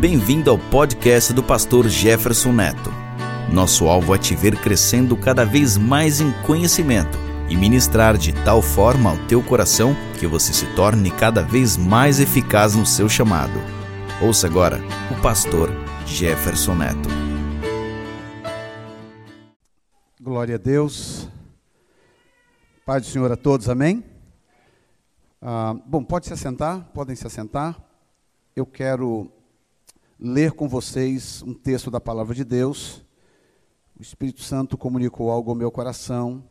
Bem-vindo ao podcast do pastor Jefferson Neto. Nosso alvo é te ver crescendo cada vez mais em conhecimento e ministrar de tal forma ao teu coração que você se torne cada vez mais eficaz no seu chamado. Ouça agora o pastor Jefferson Neto. Glória a Deus. Pai do Senhor a todos, amém? Ah, bom, pode se assentar, podem se assentar. Eu quero ler com vocês um texto da palavra de Deus. O Espírito Santo comunicou algo ao meu coração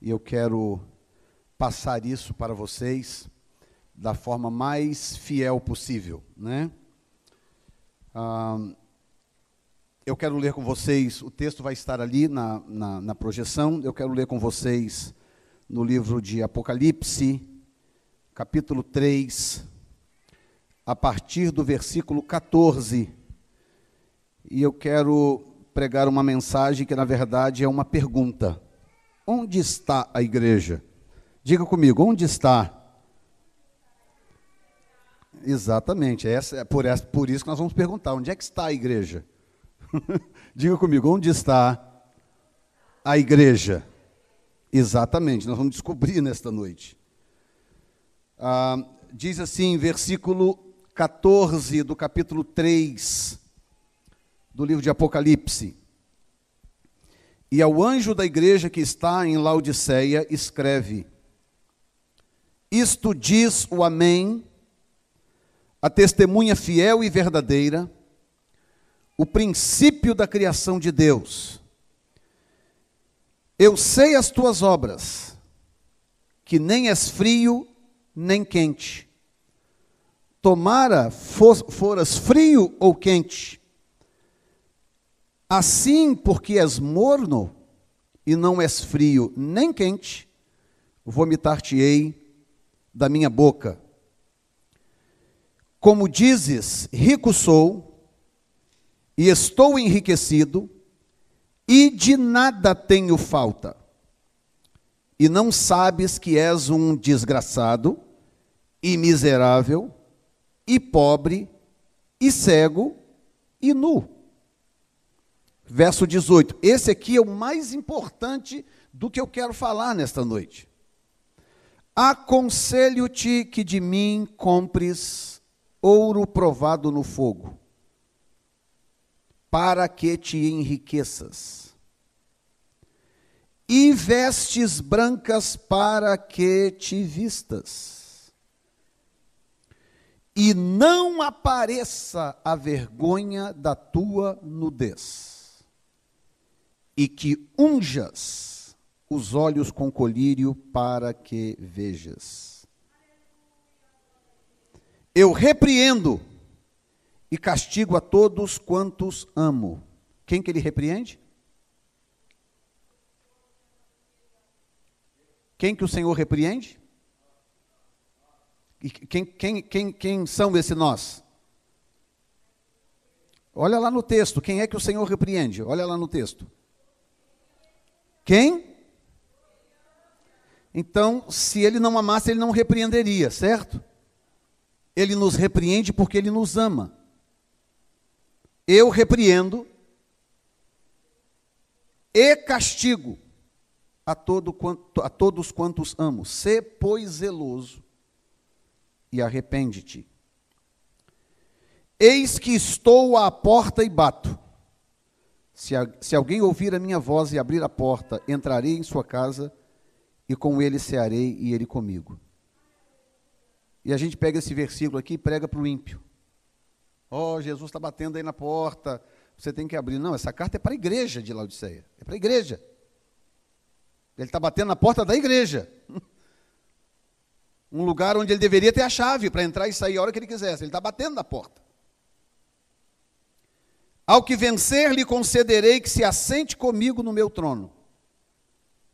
e eu quero passar isso para vocês da forma mais fiel possível, né? Ah, eu quero ler com vocês, o texto vai estar ali na, na, na projeção, eu quero ler com vocês no livro de Apocalipse, capítulo 3, a partir do versículo 14. E eu quero pregar uma mensagem que, na verdade, é uma pergunta: Onde está a igreja? Diga comigo, onde está? Exatamente, essa, é por, essa, por isso que nós vamos perguntar: onde é que está a igreja? Diga comigo, onde está a igreja? Exatamente, nós vamos descobrir nesta noite. Ah, diz assim, versículo 14 do capítulo 3 do livro de Apocalipse. E ao anjo da igreja que está em Laodiceia, escreve: Isto diz o Amém, a testemunha fiel e verdadeira, o princípio da criação de Deus. Eu sei as tuas obras, que nem és frio nem quente. Tomara foras frio ou quente. Assim, porque és morno e não és frio nem quente, vomitar-te-ei da minha boca. Como dizes, rico sou e estou enriquecido, e de nada tenho falta e não sabes que és um desgraçado, e miserável, e pobre, e cego, e nu. Verso 18. Esse aqui é o mais importante do que eu quero falar nesta noite. Aconselho-te que de mim compres ouro provado no fogo, para que te enriqueças e vestes brancas para que te vistas. E não apareça a vergonha da tua nudez. E que unjas os olhos com colírio para que vejas. Eu repreendo e castigo a todos quantos amo. Quem que ele repreende? Quem que o Senhor repreende? Quem, quem, quem, quem são esse nós? Olha lá no texto, quem é que o Senhor repreende? Olha lá no texto. Quem? Então, se ele não amasse, ele não repreenderia, certo? Ele nos repreende porque ele nos ama. Eu repreendo e castigo a, todo a todos quantos amo. Sê, pois, zeloso e arrepende-te. Eis que estou à porta e bato. Se, a, se alguém ouvir a minha voz e abrir a porta, entrarei em sua casa e com ele cearei e ele comigo. E a gente pega esse versículo aqui e prega para o ímpio. Oh, Jesus está batendo aí na porta, você tem que abrir. Não, essa carta é para a igreja de Laodiceia. É para a igreja. Ele está batendo na porta da igreja. Um lugar onde ele deveria ter a chave para entrar e sair a hora que ele quisesse. Ele está batendo na porta. Ao que vencer, lhe concederei que se assente comigo no meu trono,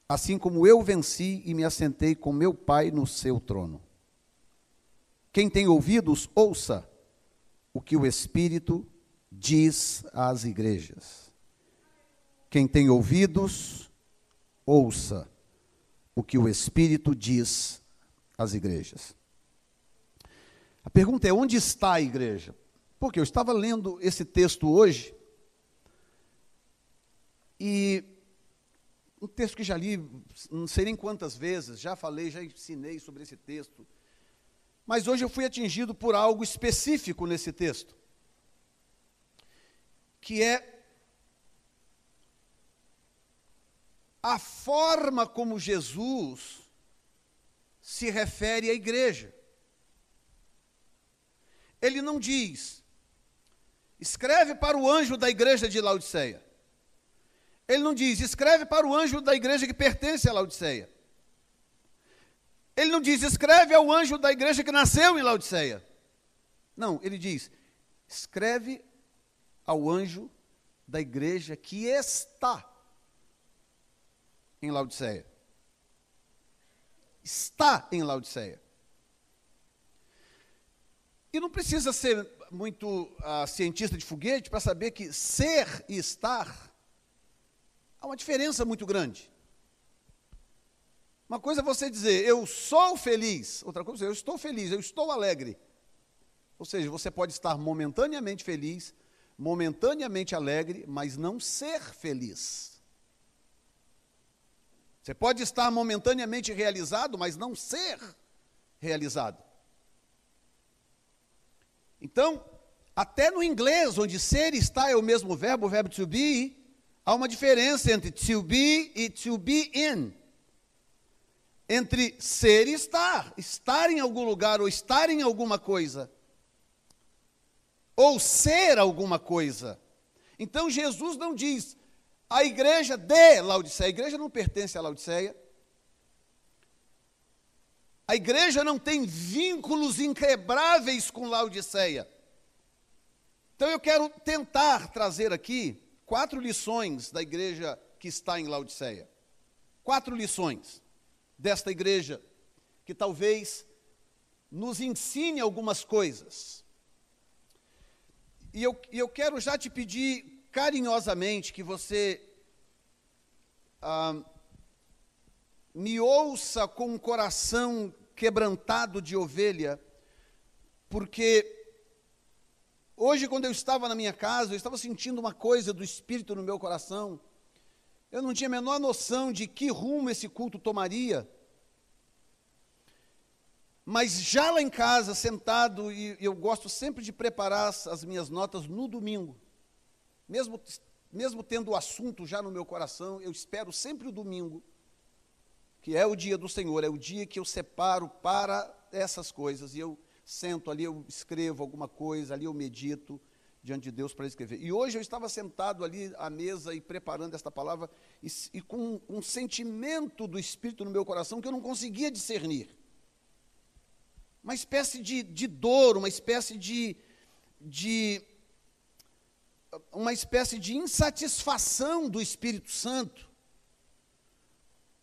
assim como eu venci e me assentei com meu Pai no seu trono. Quem tem ouvidos, ouça o que o Espírito diz às igrejas. Quem tem ouvidos, ouça o que o Espírito diz às igrejas. A pergunta é: onde está a igreja? Porque eu estava lendo esse texto hoje e um texto que já li não sei nem quantas vezes, já falei, já ensinei sobre esse texto. Mas hoje eu fui atingido por algo específico nesse texto, que é a forma como Jesus se refere à igreja. Ele não diz, escreve para o anjo da igreja de Laodiceia. Ele não diz, escreve para o anjo da igreja que pertence a Laodiceia. Ele não diz, escreve ao anjo da igreja que nasceu em Laodiceia. Não, ele diz, escreve ao anjo da igreja que está em Laodiceia. Está em Laodiceia. E não precisa ser muito uh, cientista de foguete para saber que ser e estar há uma diferença muito grande. Uma coisa é você dizer, eu sou feliz, outra coisa é eu estou feliz, eu estou alegre. Ou seja, você pode estar momentaneamente feliz, momentaneamente alegre, mas não ser feliz. Você pode estar momentaneamente realizado, mas não ser realizado. Então, até no inglês, onde ser e estar é o mesmo verbo, o verbo to be, há uma diferença entre to be e to be in. Entre ser e estar, estar em algum lugar ou estar em alguma coisa, ou ser alguma coisa. Então Jesus não diz a igreja de Laodiceia, a igreja não pertence a Laodiceia. A igreja não tem vínculos inquebráveis com Laodiceia. Então eu quero tentar trazer aqui quatro lições da igreja que está em Laodiceia. Quatro lições desta igreja que talvez nos ensine algumas coisas. E eu, e eu quero já te pedir carinhosamente que você ah, me ouça com um coração quebrantado de ovelha, porque hoje, quando eu estava na minha casa, eu estava sentindo uma coisa do Espírito no meu coração. Eu não tinha a menor noção de que rumo esse culto tomaria. Mas já lá em casa, sentado, e eu gosto sempre de preparar as minhas notas no domingo. Mesmo, mesmo tendo o assunto já no meu coração, eu espero sempre o domingo que é o dia do Senhor, é o dia que eu separo para essas coisas, e eu sento ali, eu escrevo alguma coisa, ali eu medito diante de Deus para escrever. E hoje eu estava sentado ali à mesa e preparando esta palavra, e, e com um sentimento do Espírito no meu coração que eu não conseguia discernir. Uma espécie de, de dor, uma espécie de, de uma espécie de insatisfação do Espírito Santo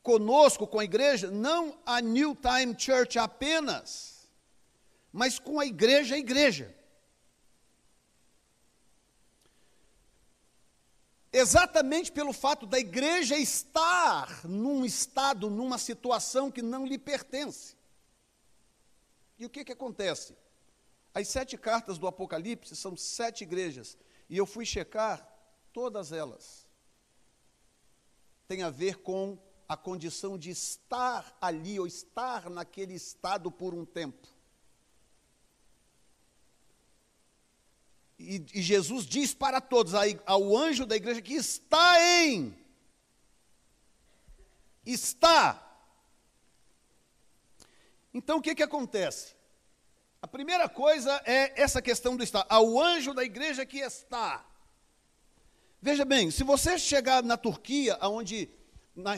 conosco, com a igreja, não a New Time Church apenas, mas com a igreja, a igreja. Exatamente pelo fato da igreja estar num estado, numa situação que não lhe pertence. E o que, que acontece? As sete cartas do Apocalipse são sete igrejas, e eu fui checar todas elas. Tem a ver com a condição de estar ali ou estar naquele estado por um tempo. E, e Jesus diz para todos, ao anjo da igreja, que está em. Está. Então o que, que acontece? A primeira coisa é essa questão do estar. Ao anjo da igreja que está. Veja bem, se você chegar na Turquia, onde na,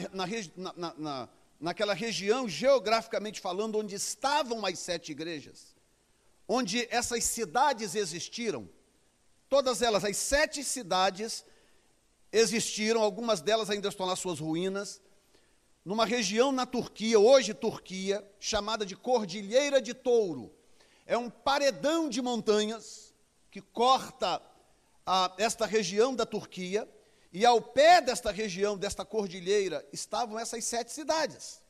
na, na, naquela região, geograficamente falando, onde estavam as sete igrejas, onde essas cidades existiram, todas elas, as sete cidades existiram, algumas delas ainda estão nas suas ruínas, numa região na Turquia, hoje Turquia, chamada de Cordilheira de Touro. É um paredão de montanhas que corta a, esta região da Turquia, e ao pé desta região, desta cordilheira, estavam essas sete cidades.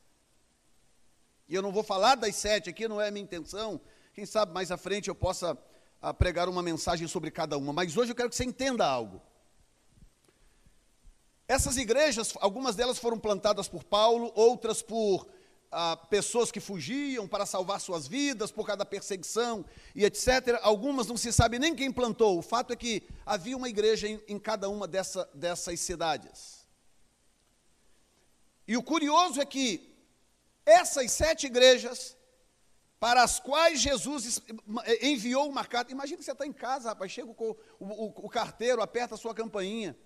E eu não vou falar das sete aqui, não é a minha intenção. Quem sabe mais à frente eu possa a pregar uma mensagem sobre cada uma, mas hoje eu quero que você entenda algo. Essas igrejas, algumas delas foram plantadas por Paulo, outras por ah, pessoas que fugiam para salvar suas vidas por causa da perseguição e etc. Algumas não se sabe nem quem plantou. O fato é que havia uma igreja em, em cada uma dessa, dessas cidades. E o curioso é que essas sete igrejas, para as quais Jesus enviou uma carta. Imagina que você está em casa, rapaz, chega o, o, o carteiro, aperta a sua campainha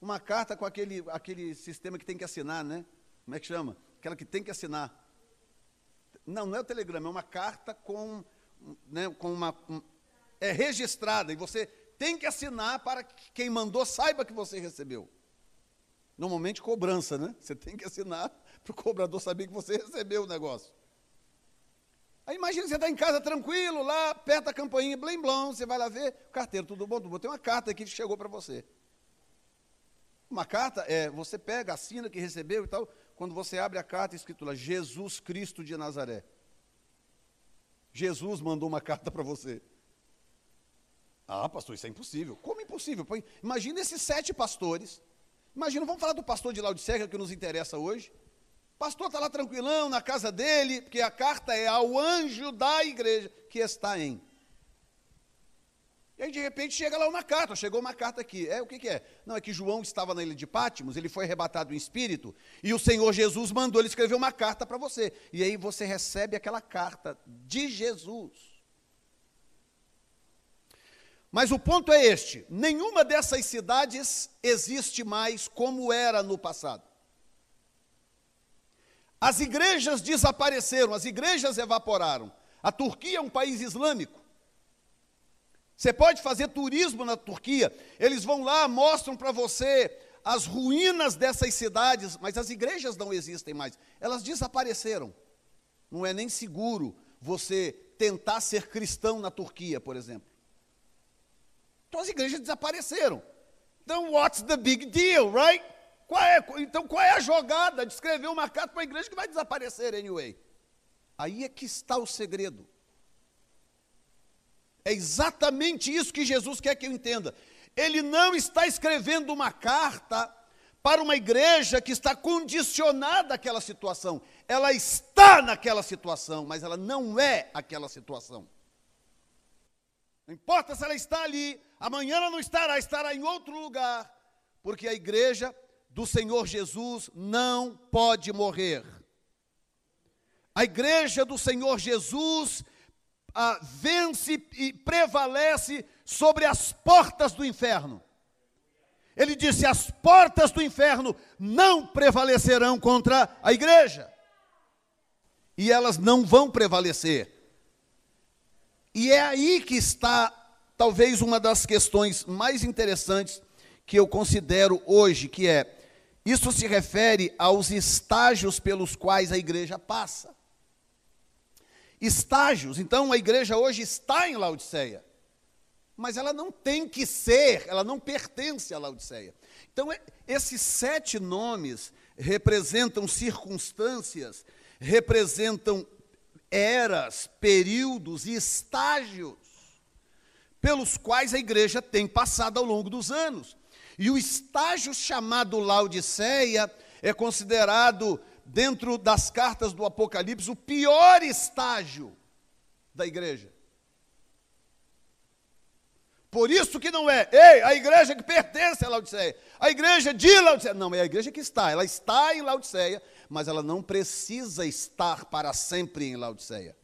uma carta com aquele, aquele sistema que tem que assinar, né? Como é que chama? Aquela que tem que assinar. Não, não é o telegrama, é uma carta com, né, com uma. Um, é registrada e você tem que assinar para que quem mandou saiba que você recebeu. Normalmente cobrança, né? Você tem que assinar para o cobrador saber que você recebeu o negócio. Aí imagina você está em casa tranquilo, lá, aperta a campainha, blim blom, você vai lá ver, carteiro, tudo bom, tudo bom. Tem uma carta aqui que chegou para você. Uma carta é, você pega, assina que recebeu e tal. Quando você abre a carta, escrito lá, Jesus Cristo de Nazaré. Jesus mandou uma carta para você. Ah, pastor, isso é impossível. Como impossível? Imagina esses sete pastores. Imagina, vamos falar do pastor de Laodiceia, que nos interessa hoje. Pastor está lá tranquilão na casa dele, porque a carta é ao anjo da igreja que está em. E aí, de repente, chega lá uma carta, chegou uma carta aqui. É, o que, que é? Não, é que João estava na ilha de Pátimos, ele foi arrebatado em espírito, e o Senhor Jesus mandou ele escrever uma carta para você. E aí você recebe aquela carta de Jesus. Mas o ponto é este: nenhuma dessas cidades existe mais como era no passado. As igrejas desapareceram, as igrejas evaporaram. A Turquia é um país islâmico. Você pode fazer turismo na Turquia, eles vão lá, mostram para você as ruínas dessas cidades, mas as igrejas não existem mais, elas desapareceram. Não é nem seguro você tentar ser cristão na Turquia, por exemplo. Então as igrejas desapareceram. Então, what's the big deal, right? Qual é, então, qual é a jogada de escrever uma carta para a igreja que vai desaparecer anyway? Aí é que está o segredo. É exatamente isso que Jesus quer que eu entenda. Ele não está escrevendo uma carta para uma igreja que está condicionada àquela situação. Ela está naquela situação, mas ela não é aquela situação. Não importa se ela está ali, amanhã ela não estará, estará em outro lugar, porque a igreja do Senhor Jesus não pode morrer. A igreja do Senhor Jesus ah, vence e prevalece sobre as portas do inferno. Ele disse: as portas do inferno não prevalecerão contra a igreja. E elas não vão prevalecer. E é aí que está, talvez, uma das questões mais interessantes que eu considero hoje, que é: isso se refere aos estágios pelos quais a igreja passa estágios. Então a igreja hoje está em Laodiceia, mas ela não tem que ser, ela não pertence a Laodiceia. Então é, esses sete nomes representam circunstâncias, representam eras, períodos e estágios pelos quais a igreja tem passado ao longo dos anos. E o estágio chamado Laodiceia é considerado dentro das cartas do Apocalipse, o pior estágio da igreja. Por isso que não é, ei, a igreja que pertence a Laodiceia, a igreja de Laodiceia. Não, é a igreja que está, ela está em Laodiceia, mas ela não precisa estar para sempre em Laodiceia.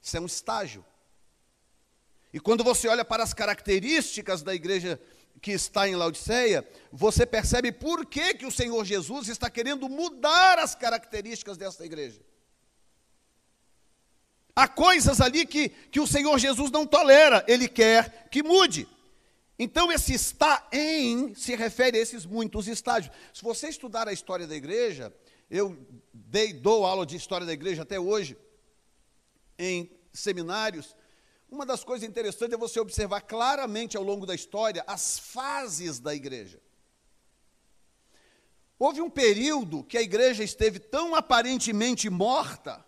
Isso é um estágio. E quando você olha para as características da igreja que está em Laodiceia, você percebe por que, que o Senhor Jesus está querendo mudar as características dessa igreja. Há coisas ali que, que o Senhor Jesus não tolera, ele quer que mude. Então, esse está em se refere a esses muitos estágios. Se você estudar a história da igreja, eu dei, dou aula de história da igreja até hoje, em seminários, uma das coisas interessantes é você observar claramente ao longo da história as fases da igreja. Houve um período que a igreja esteve tão aparentemente morta,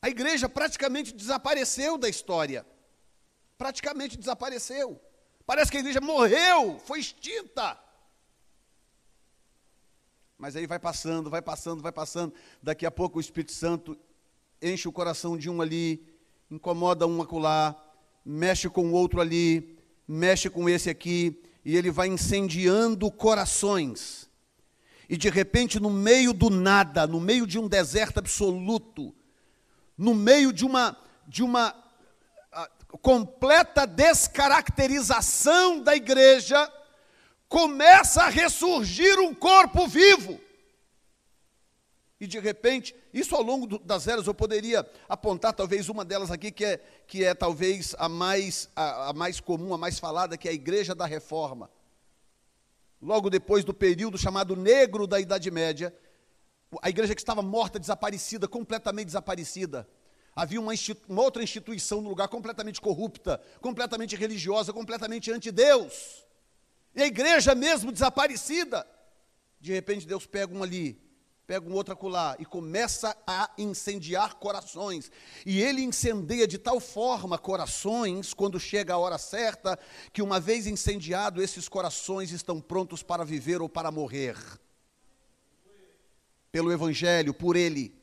a igreja praticamente desapareceu da história. praticamente desapareceu. Parece que a igreja morreu, foi extinta. Mas aí vai passando, vai passando, vai passando. Daqui a pouco o Espírito Santo enche o coração de um ali, incomoda um acolá, mexe com o outro ali, mexe com esse aqui, e ele vai incendiando corações. E de repente, no meio do nada, no meio de um deserto absoluto, no meio de uma, de uma completa descaracterização da igreja, começa a ressurgir um corpo vivo. E de repente, isso ao longo do, das eras, eu poderia apontar talvez uma delas aqui, que é, que é talvez a mais, a, a mais comum, a mais falada, que é a Igreja da Reforma. Logo depois do período chamado negro da Idade Média, a igreja que estava morta, desaparecida, completamente desaparecida. Havia uma, uma, outra instituição no lugar completamente corrupta, completamente religiosa, completamente anti-Deus. E a igreja mesmo desaparecida. De repente Deus pega um ali, pega um outro acolá e começa a incendiar corações. E ele incendeia de tal forma corações, quando chega a hora certa, que uma vez incendiado, esses corações estão prontos para viver ou para morrer. Pelo Evangelho, por ele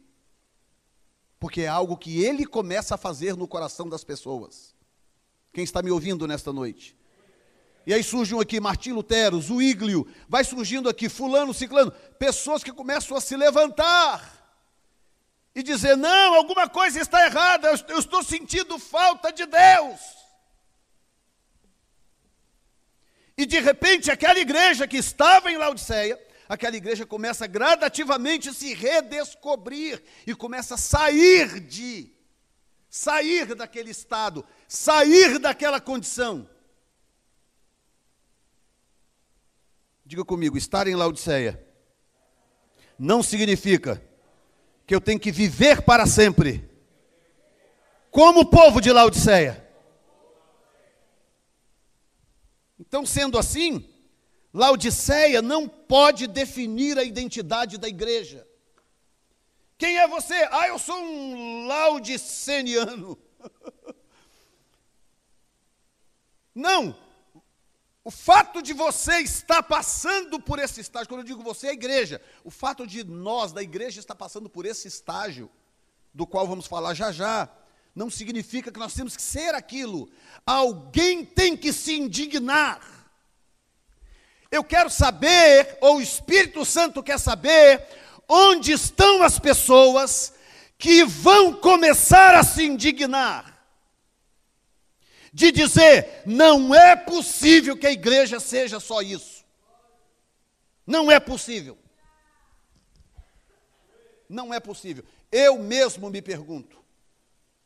porque é algo que ele começa a fazer no coração das pessoas. Quem está me ouvindo nesta noite? E aí surgem aqui Martim Lutero, Zuíglio, vai surgindo aqui fulano, ciclano, pessoas que começam a se levantar e dizer: não, alguma coisa está errada, eu estou sentindo falta de Deus. E de repente, aquela igreja que estava em Laodiceia, aquela igreja começa gradativamente a se redescobrir e começa a sair de, sair daquele estado, sair daquela condição. Diga comigo, estar em Laodiceia não significa que eu tenho que viver para sempre como o povo de Laodiceia. Então, sendo assim, Laodiceia não pode definir a identidade da igreja. Quem é você? Ah, eu sou um laodiceniano. Não. O fato de você estar passando por esse estágio, quando eu digo você, é a igreja, o fato de nós, da igreja, estar passando por esse estágio, do qual vamos falar já já, não significa que nós temos que ser aquilo. Alguém tem que se indignar. Eu quero saber, ou o Espírito Santo quer saber, onde estão as pessoas que vão começar a se indignar. De dizer, não é possível que a igreja seja só isso. Não é possível. Não é possível. Eu mesmo me pergunto.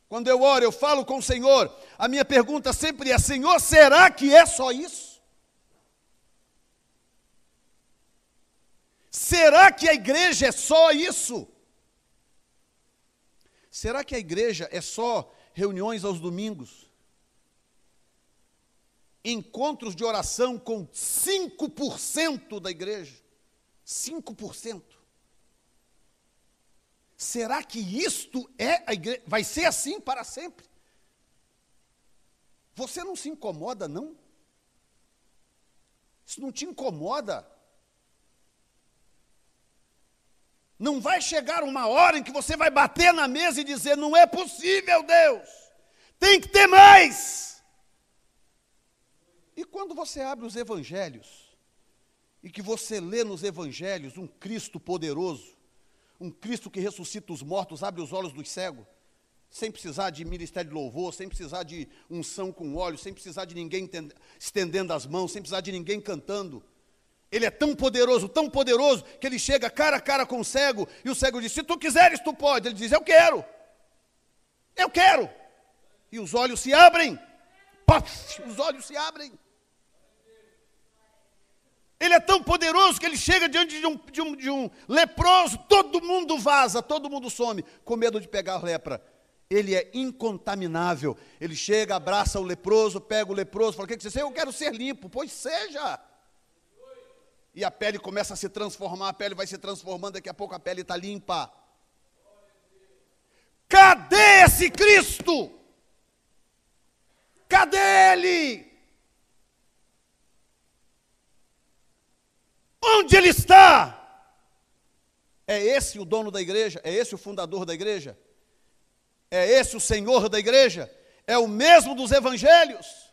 Quando eu oro, eu falo com o Senhor, a minha pergunta sempre é: Senhor, será que é só isso? Será que a igreja é só isso? Será que a igreja é só reuniões aos domingos? Encontros de oração com 5% da igreja? 5%. Será que isto é a igreja? Vai ser assim para sempre? Você não se incomoda, não? Isso não te incomoda? Não vai chegar uma hora em que você vai bater na mesa e dizer: não é possível, Deus, tem que ter mais. E quando você abre os evangelhos, e que você lê nos evangelhos um Cristo poderoso, um Cristo que ressuscita os mortos, abre os olhos dos cegos, sem precisar de ministério de louvor, sem precisar de unção com óleo, sem precisar de ninguém estendendo as mãos, sem precisar de ninguém cantando ele é tão poderoso, tão poderoso, que ele chega cara a cara com o cego, e o cego diz: Se tu quiseres, tu pode. Ele diz: Eu quero. Eu quero. E os olhos se abrem. Puff, os olhos se abrem. Ele é tão poderoso que ele chega diante de um, de, um, de um, leproso, todo mundo vaza, todo mundo some, com medo de pegar a lepra. Ele é incontaminável. Ele chega, abraça o leproso, pega o leproso, fala: O que, você? Eu quero ser limpo. Pois seja e a pele começa a se transformar, a pele vai se transformando, daqui a pouco a pele está limpa. Cadê esse Cristo? Cadê ele? Onde ele está? É esse o dono da igreja? É esse o fundador da igreja? É esse o senhor da igreja? É o mesmo dos evangelhos?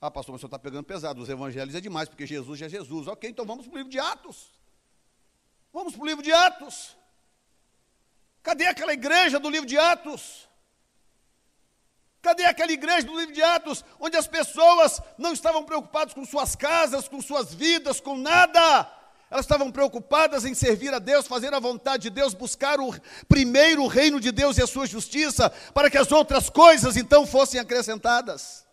Ah, pastor, mas o senhor está pegando pesado. Os evangelhos é demais, porque Jesus é Jesus. Ok, então vamos para o livro de Atos. Vamos para o livro de Atos. Cadê aquela igreja do livro de Atos? Cadê aquela igreja do livro de Atos, onde as pessoas não estavam preocupadas com suas casas, com suas vidas, com nada? Elas estavam preocupadas em servir a Deus, fazer a vontade de Deus, buscar o primeiro o reino de Deus e a sua justiça, para que as outras coisas então fossem acrescentadas.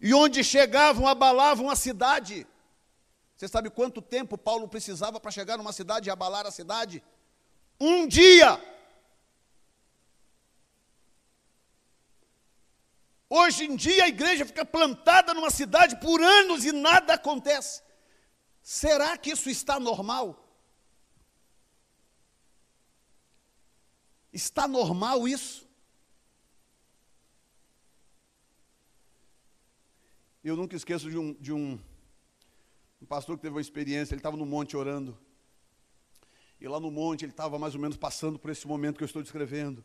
E onde chegavam, abalavam a cidade. Você sabe quanto tempo Paulo precisava para chegar numa cidade e abalar a cidade? Um dia. Hoje em dia a igreja fica plantada numa cidade por anos e nada acontece. Será que isso está normal? Está normal isso? Eu nunca esqueço de um, de um, um pastor que teve uma experiência, ele estava no monte orando. E lá no monte ele estava mais ou menos passando por esse momento que eu estou descrevendo.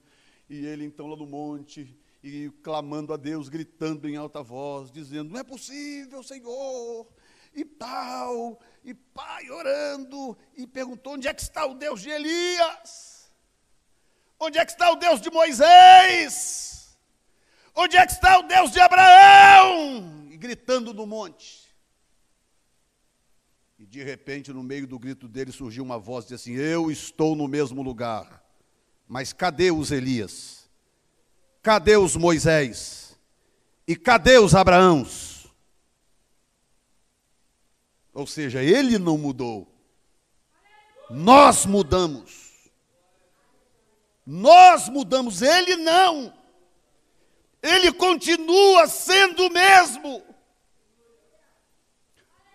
E ele então lá no monte, e clamando a Deus, gritando em alta voz, dizendo: Não é possível, Senhor, e tal, e pai orando, e perguntou: onde é que está o Deus de Elias? Onde é que está o Deus de Moisés? Onde é que está o Deus de Abraão? E gritando no monte. E de repente, no meio do grito dele, surgiu uma voz de assim: Eu estou no mesmo lugar, mas cadê os Elias? Cadê os Moisés? E cadê os Abraãos? Ou seja, ele não mudou. Nós mudamos. Nós mudamos, ele não. Ele continua sendo o mesmo.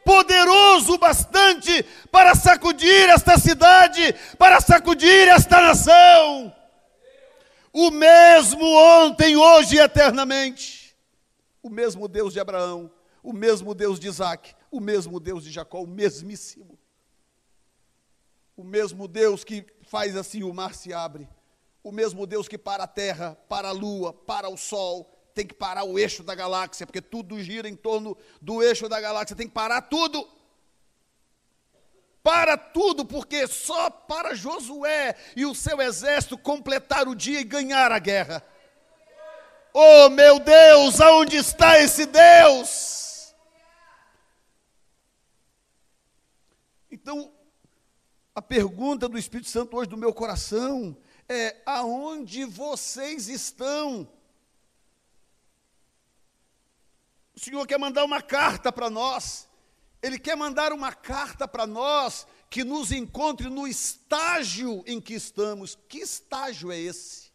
Poderoso bastante para sacudir esta cidade, para sacudir esta nação. O mesmo ontem, hoje e eternamente. O mesmo Deus de Abraão, o mesmo Deus de Isaac, o mesmo Deus de Jacó, o mesmíssimo. O mesmo Deus que faz assim o mar se abre. O mesmo Deus que para a terra, para a lua, para o sol, tem que parar o eixo da galáxia, porque tudo gira em torno do eixo da galáxia, tem que parar tudo. Para tudo, porque só para Josué e o seu exército completar o dia e ganhar a guerra. Oh meu Deus, aonde está esse Deus? Então, a pergunta do Espírito Santo hoje do meu coração é: aonde vocês estão? O Senhor quer mandar uma carta para nós, Ele quer mandar uma carta para nós que nos encontre no estágio em que estamos. Que estágio é esse?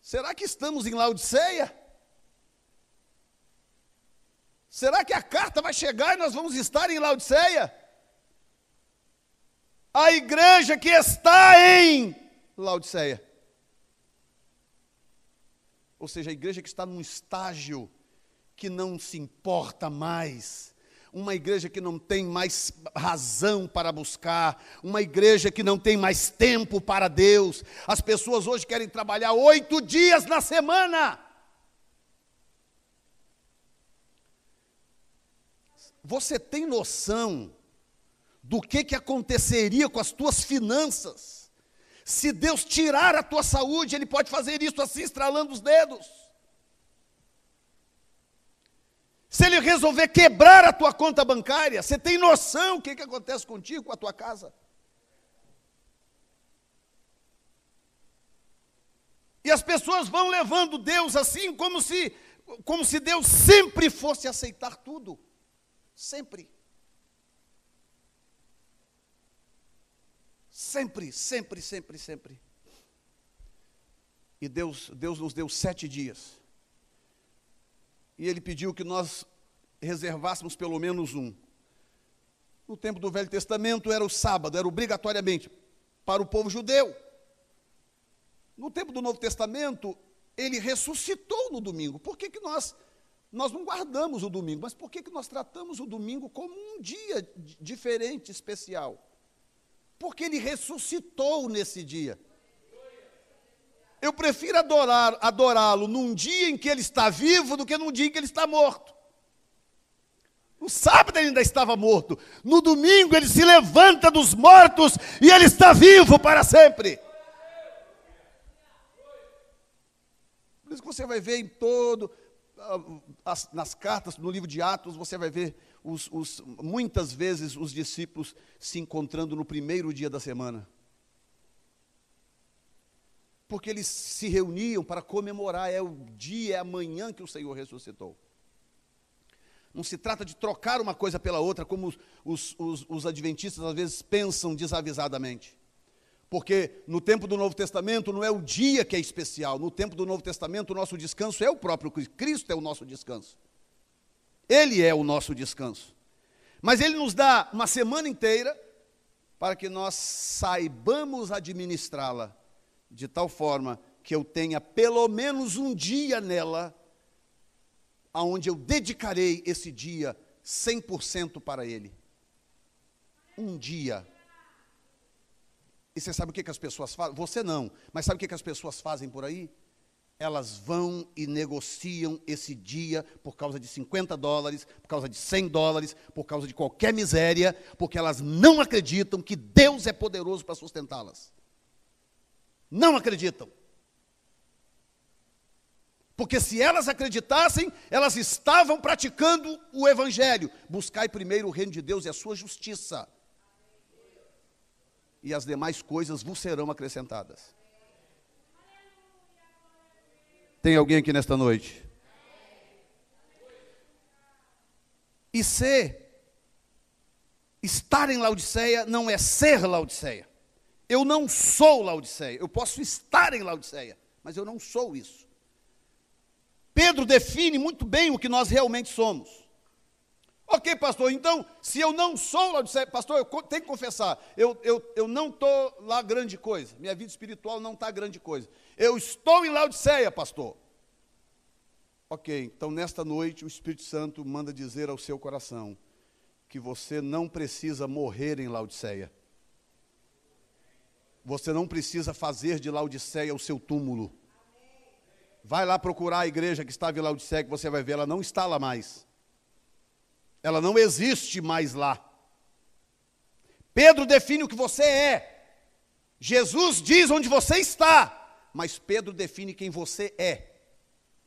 Será que estamos em Laodiceia? Será que a carta vai chegar e nós vamos estar em Laodiceia? A igreja que está em Laodiceia. Ou seja, a igreja que está num estágio que não se importa mais, uma igreja que não tem mais razão para buscar, uma igreja que não tem mais tempo para Deus. As pessoas hoje querem trabalhar oito dias na semana. Você tem noção do que, que aconteceria com as tuas finanças? Se Deus tirar a tua saúde, Ele pode fazer isso assim, estralando os dedos. Se Ele resolver quebrar a tua conta bancária, você tem noção o que, que acontece contigo, com a tua casa? E as pessoas vão levando Deus assim, como se, como se Deus sempre fosse aceitar tudo. Sempre. Sempre, sempre, sempre, sempre. E Deus, Deus nos deu sete dias. E Ele pediu que nós reservássemos pelo menos um. No tempo do Velho Testamento era o sábado, era obrigatoriamente para o povo judeu. no tempo do Novo Testamento, ele ressuscitou no domingo. Por que, que nós, nós não guardamos o domingo? Mas por que, que nós tratamos o domingo como um dia diferente, especial? Porque ele ressuscitou nesse dia. Eu prefiro adorar, adorá-lo num dia em que ele está vivo do que num dia em que ele está morto. No sábado ele ainda estava morto. No domingo ele se levanta dos mortos e ele está vivo para sempre. Por isso que você vai ver em todo, ah, as, nas cartas, no livro de Atos, você vai ver os, os, muitas vezes os discípulos se encontrando no primeiro dia da semana. Porque eles se reuniam para comemorar, é o dia, é a manhã que o Senhor ressuscitou. Não se trata de trocar uma coisa pela outra, como os, os, os adventistas às vezes pensam desavisadamente. Porque no tempo do Novo Testamento não é o dia que é especial, no tempo do Novo Testamento o nosso descanso é o próprio Cristo, Cristo é o nosso descanso. Ele é o nosso descanso. Mas ele nos dá uma semana inteira para que nós saibamos administrá-la de tal forma que eu tenha pelo menos um dia nela aonde eu dedicarei esse dia 100% para ele. Um dia e você sabe o que, que as pessoas fazem? Você não, mas sabe o que, que as pessoas fazem por aí? Elas vão e negociam esse dia por causa de 50 dólares, por causa de 100 dólares, por causa de qualquer miséria, porque elas não acreditam que Deus é poderoso para sustentá-las. Não acreditam. Porque se elas acreditassem, elas estavam praticando o Evangelho. Buscai primeiro o reino de Deus e a sua justiça e as demais coisas vos serão acrescentadas. Tem alguém aqui nesta noite? E ser, estar em Laodiceia não é ser Laodiceia. Eu não sou Laodiceia. Eu posso estar em Laodiceia, mas eu não sou isso. Pedro define muito bem o que nós realmente somos. Ok, pastor, então, se eu não sou Laodiceia, pastor, eu tenho que confessar, eu, eu, eu não estou lá grande coisa, minha vida espiritual não está grande coisa. Eu estou em Laodiceia, pastor. Ok, então nesta noite o Espírito Santo manda dizer ao seu coração que você não precisa morrer em Laodiceia. Você não precisa fazer de Laodiceia o seu túmulo. Vai lá procurar a igreja que estava em Laodiceia, que você vai ver, ela não está lá mais. Ela não existe mais lá. Pedro define o que você é. Jesus diz onde você está, mas Pedro define quem você é.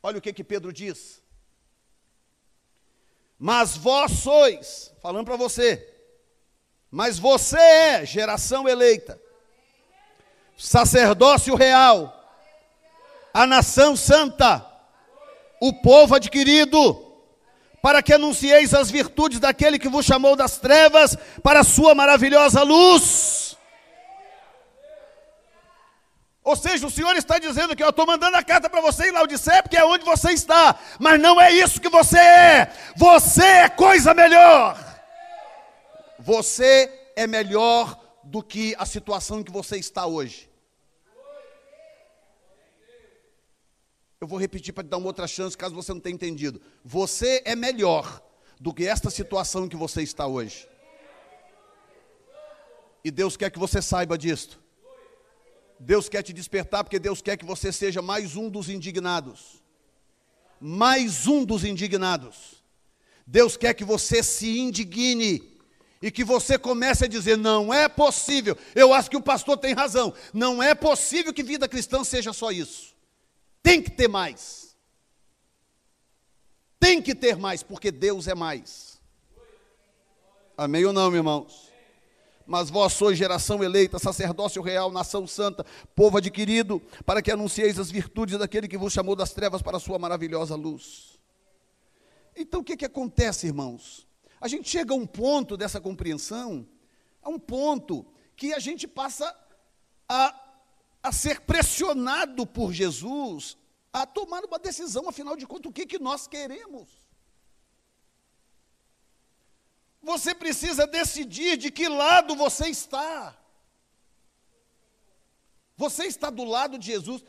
Olha o que que Pedro diz. Mas vós sois, falando para você, mas você é geração eleita, sacerdócio real, a nação santa, o povo adquirido, para que anuncieis as virtudes daquele que vos chamou das trevas para a sua maravilhosa luz. Ou seja, o Senhor está dizendo que eu estou mandando a carta para você em Laodiceia, porque é onde você está, mas não é isso que você é, você é coisa melhor. Você é melhor do que a situação em que você está hoje. Eu vou repetir para te dar uma outra chance, caso você não tenha entendido. Você é melhor do que esta situação em que você está hoje. E Deus quer que você saiba disto. Deus quer te despertar, porque Deus quer que você seja mais um dos indignados. Mais um dos indignados. Deus quer que você se indigne e que você comece a dizer: não é possível. Eu acho que o pastor tem razão. Não é possível que vida cristã seja só isso. Tem que ter mais. Tem que ter mais, porque Deus é mais. Amém ou não, irmãos? Mas vós sois geração eleita, sacerdócio real, nação santa, povo adquirido, para que anuncieis as virtudes daquele que vos chamou das trevas para a sua maravilhosa luz. Então o que, que acontece, irmãos? A gente chega a um ponto dessa compreensão, a um ponto que a gente passa a a ser pressionado por Jesus a tomar uma decisão, afinal de contas, o que, que nós queremos. Você precisa decidir de que lado você está. Você está do lado de Jesus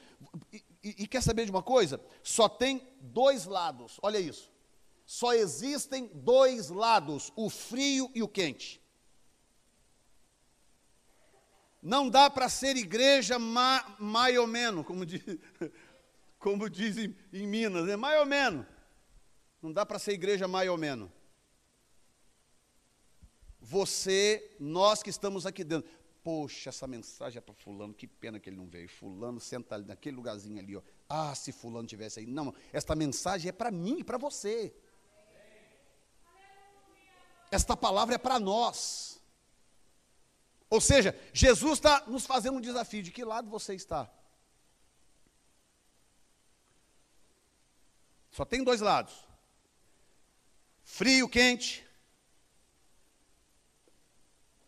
e, e, e quer saber de uma coisa? Só tem dois lados, olha isso. Só existem dois lados, o frio e o quente. Não dá para ser igreja ma, mais ou menos, como, diz, como dizem em Minas, é mais ou menos. Não dá para ser igreja mais ou menos. Você, nós que estamos aqui dentro, poxa, essa mensagem é para fulano, que pena que ele não veio. Fulano senta ali naquele lugarzinho ali, ó. Ah, se fulano tivesse aí. Não, esta mensagem é para mim e para você. Esta palavra é para nós. Ou seja, Jesus está nos fazendo um desafio: de que lado você está? Só tem dois lados: frio, quente,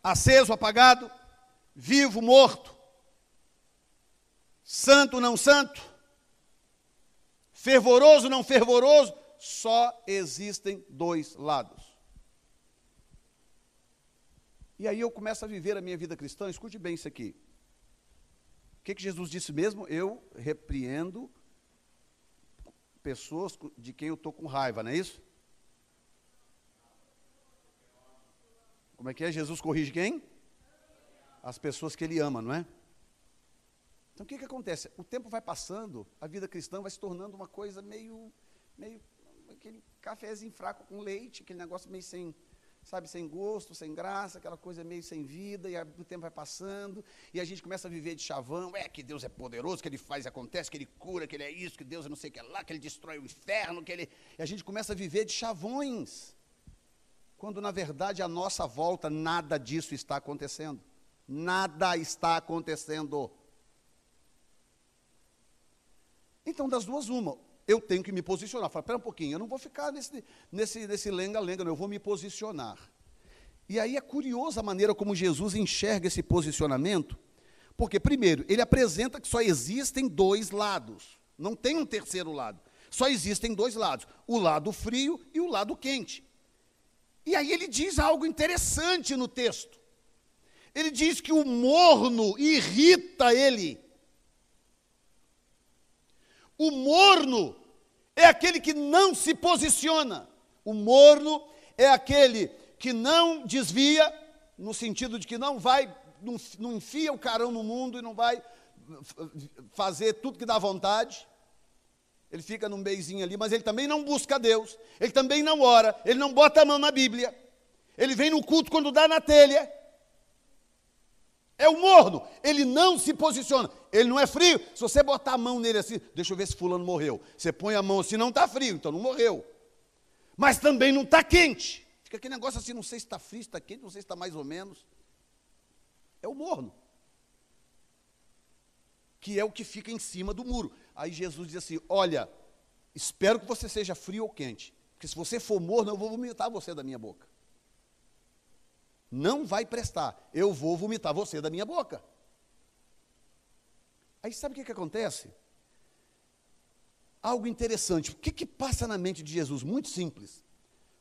aceso, apagado, vivo, morto, santo, não santo, fervoroso, não fervoroso. Só existem dois lados. E aí eu começo a viver a minha vida cristã. Escute bem isso aqui. O que, que Jesus disse mesmo? Eu repreendo pessoas de quem eu estou com raiva, não é isso? Como é que é? Jesus corrige quem? As pessoas que ele ama, não é? Então o que, que acontece? O tempo vai passando, a vida cristã vai se tornando uma coisa meio, meio aquele cafezinho fraco com leite, aquele negócio meio sem, sabe, sem gosto, sem graça, aquela coisa meio sem vida, e o tempo vai passando, e a gente começa a viver de chavão, é que Deus é poderoso, que Ele faz e acontece, que Ele cura, que Ele é isso, que Deus é não sei o que lá, que Ele destrói o inferno, que Ele... E a gente começa a viver de chavões, quando na verdade a nossa volta nada disso está acontecendo. Nada está acontecendo. Então, das duas, uma eu tenho que me posicionar. Fala, espera um pouquinho, eu não vou ficar nesse nesse nesse lenga-lenga, eu vou me posicionar. E aí é curiosa a maneira como Jesus enxerga esse posicionamento, porque, primeiro, ele apresenta que só existem dois lados, não tem um terceiro lado. Só existem dois lados, o lado frio e o lado quente. E aí ele diz algo interessante no texto. Ele diz que o morno irrita ele. O morno é aquele que não se posiciona. O morno é aquele que não desvia, no sentido de que não vai, não, enfia o carão no mundo e não vai fazer tudo que dá vontade. Ele fica num beizinho ali, mas ele também não busca Deus, ele também não ora, ele não bota a mão na Bíblia, ele vem no culto quando dá na telha, é o morno, ele não se posiciona, ele não é frio. Se você botar a mão nele assim, deixa eu ver se fulano morreu. Você põe a mão assim, não está frio, então não morreu. Mas também não está quente. Fica aquele negócio assim, não sei se está frio, está quente, não sei se está mais ou menos. É o morno. Que é o que fica em cima do muro. Aí Jesus diz assim: Olha, espero que você seja frio ou quente. Porque se você for morno, eu vou vomitar você da minha boca. Não vai prestar. Eu vou vomitar você da minha boca. Aí sabe o que, que acontece? Algo interessante. O que, que passa na mente de Jesus? Muito simples.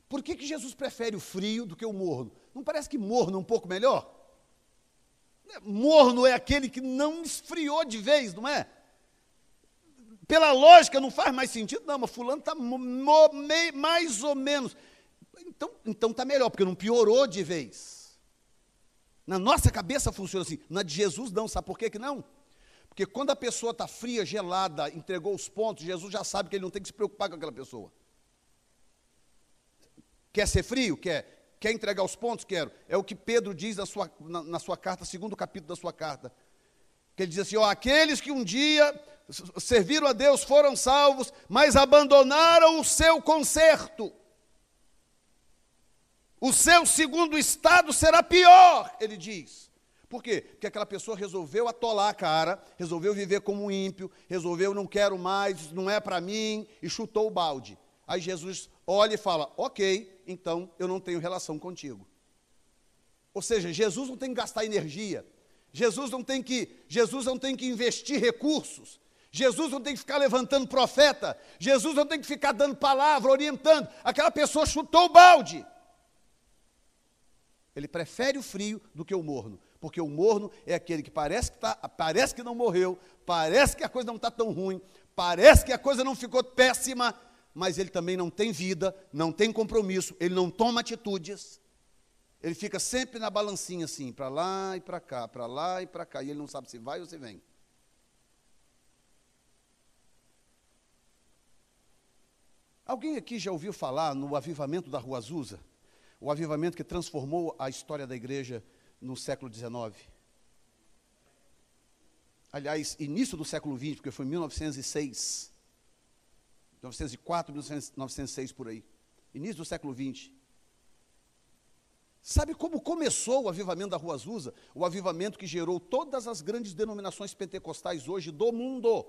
Por que, que Jesus prefere o frio do que o morno? Não parece que morno é um pouco melhor? Morno é aquele que não esfriou de vez, não é? Pela lógica não faz mais sentido, não, mas fulano está mais ou menos. Então está então melhor, porque não piorou de vez. Na nossa cabeça funciona assim, na de Jesus não, sabe por que, que não? Porque quando a pessoa está fria, gelada, entregou os pontos, Jesus já sabe que ele não tem que se preocupar com aquela pessoa. Quer ser frio? Quer. Quer entregar os pontos? Quero. É o que Pedro diz na sua, na, na sua carta, segundo capítulo da sua carta. Que ele diz assim: ó, aqueles que um dia serviram a Deus foram salvos, mas abandonaram o seu conserto. O seu segundo estado será pior, ele diz. Por quê? Porque aquela pessoa resolveu atolar a cara, resolveu viver como um ímpio, resolveu não quero mais, não é para mim, e chutou o balde. Aí Jesus olha e fala: Ok, então eu não tenho relação contigo. Ou seja, Jesus não tem que gastar energia, Jesus não tem que, Jesus não tem que investir recursos, Jesus não tem que ficar levantando profeta, Jesus não tem que ficar dando palavra, orientando. Aquela pessoa chutou o balde. Ele prefere o frio do que o morno. Porque o morno é aquele que parece que, tá, parece que não morreu, parece que a coisa não está tão ruim, parece que a coisa não ficou péssima, mas ele também não tem vida, não tem compromisso, ele não toma atitudes. Ele fica sempre na balancinha assim, para lá e para cá, para lá e para cá, e ele não sabe se vai ou se vem. Alguém aqui já ouviu falar no avivamento da Rua Azusa? O avivamento que transformou a história da igreja no século XIX. Aliás, início do século XX, porque foi 1906. 1904, 1906 por aí. Início do século XX. Sabe como começou o avivamento da Rua Azusa? O avivamento que gerou todas as grandes denominações pentecostais hoje do mundo.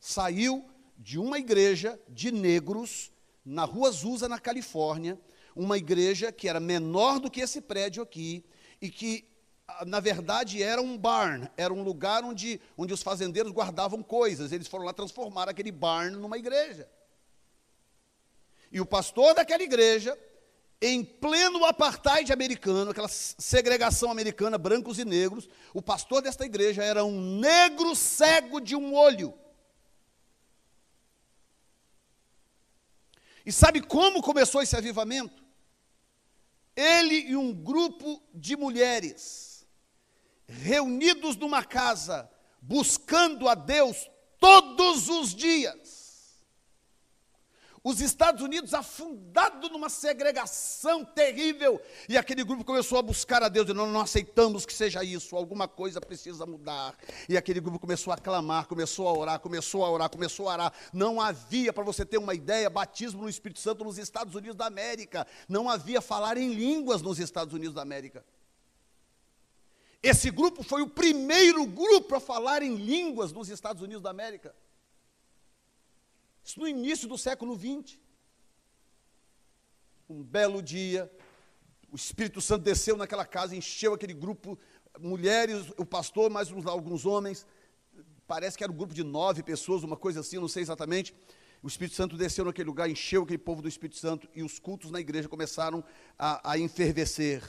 Saiu de uma igreja de negros na Rua Azusa, na Califórnia, uma igreja que era menor do que esse prédio aqui e que na verdade era um barn, era um lugar onde, onde os fazendeiros guardavam coisas. Eles foram lá transformar aquele barn numa igreja. E o pastor daquela igreja, em pleno apartheid americano, aquela segregação americana, brancos e negros, o pastor desta igreja era um negro cego de um olho. E sabe como começou esse avivamento? Ele e um grupo de mulheres, reunidos numa casa, buscando a Deus todos os dias, os Estados Unidos afundado numa segregação terrível, e aquele grupo começou a buscar a Deus, e não, não aceitamos que seja isso, alguma coisa precisa mudar. E aquele grupo começou a clamar, começou a orar, começou a orar, começou a orar. Não havia, para você ter uma ideia, batismo no Espírito Santo nos Estados Unidos da América. Não havia falar em línguas nos Estados Unidos da América. Esse grupo foi o primeiro grupo a falar em línguas nos Estados Unidos da América. Isso no início do século XX. Um belo dia, o Espírito Santo desceu naquela casa, encheu aquele grupo, mulheres, o pastor, mais uns, alguns homens. Parece que era um grupo de nove pessoas, uma coisa assim, não sei exatamente. O Espírito Santo desceu naquele lugar, encheu aquele povo do Espírito Santo e os cultos na igreja começaram a, a enfervecer.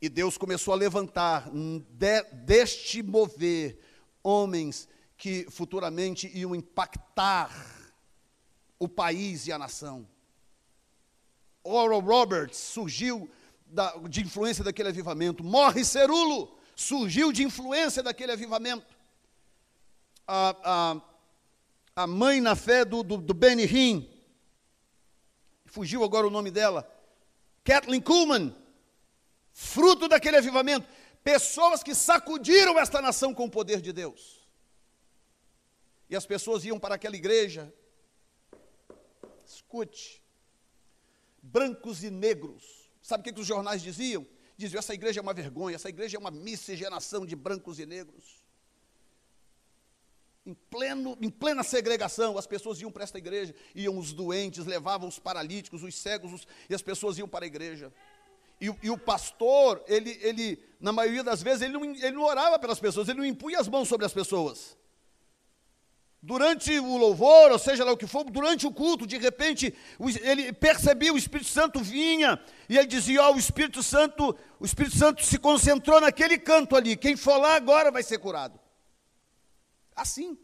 E Deus começou a levantar de, deste mover homens que futuramente iam impactar o país e a nação. Oral Roberts surgiu da, de influência daquele avivamento. Morre Cerulo surgiu de influência daquele avivamento. A, a, a mãe na fé do, do, do Benny Hinn, fugiu agora o nome dela, Kathleen Kuhlman, fruto daquele avivamento. Pessoas que sacudiram esta nação com o poder de Deus e as pessoas iam para aquela igreja. Escute, brancos e negros. Sabe o que, que os jornais diziam? Diziam: essa igreja é uma vergonha, essa igreja é uma miscigenação de brancos e negros. Em, pleno, em plena segregação, as pessoas iam para esta igreja, iam os doentes, levavam os paralíticos, os cegos, os, e as pessoas iam para a igreja. E, e, o pastor, ele, ele, na maioria das vezes, ele não, ele não orava pelas pessoas, ele não impunha as mãos sobre as pessoas durante o louvor, ou seja lá o que for, durante o culto, de repente, ele percebia o Espírito Santo vinha, e ele dizia: Ó, oh, o Espírito Santo, o Espírito Santo se concentrou naquele canto ali, quem for lá agora vai ser curado. Assim.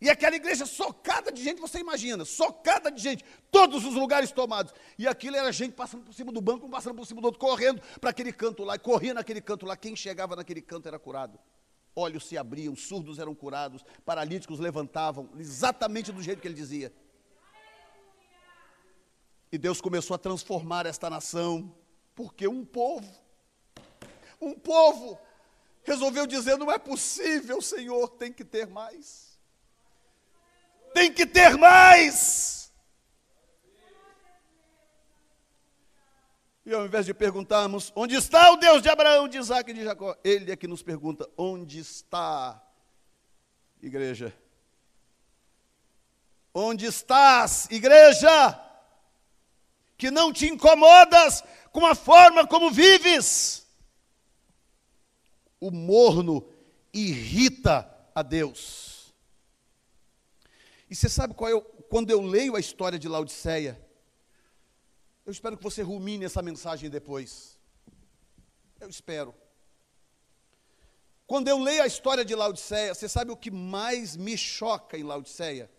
E aquela igreja socada de gente, você imagina, socada de gente, todos os lugares tomados. E aquilo era gente passando por cima do banco, um passando por cima do outro, correndo para aquele canto lá, e corria naquele canto lá. Quem chegava naquele canto era curado olhos se abriam, surdos eram curados, paralíticos levantavam, exatamente do jeito que ele dizia. E Deus começou a transformar esta nação, porque um povo, um povo, resolveu dizer: não é possível, Senhor, tem que ter mais. Tem que ter mais. E ao invés de perguntarmos onde está o Deus de Abraão, de Isaac e de Jacó, ele é que nos pergunta onde está, igreja? Onde estás, igreja? Que não te incomodas com a forma como vives. O morno irrita a Deus. E você sabe qual é, quando eu leio a história de Laodiceia, Eu espero que você rumine essa mensagem depois. Eu espero. Quando eu leio a história de Laodiceia, você sabe o que mais me choca em Laodiceia?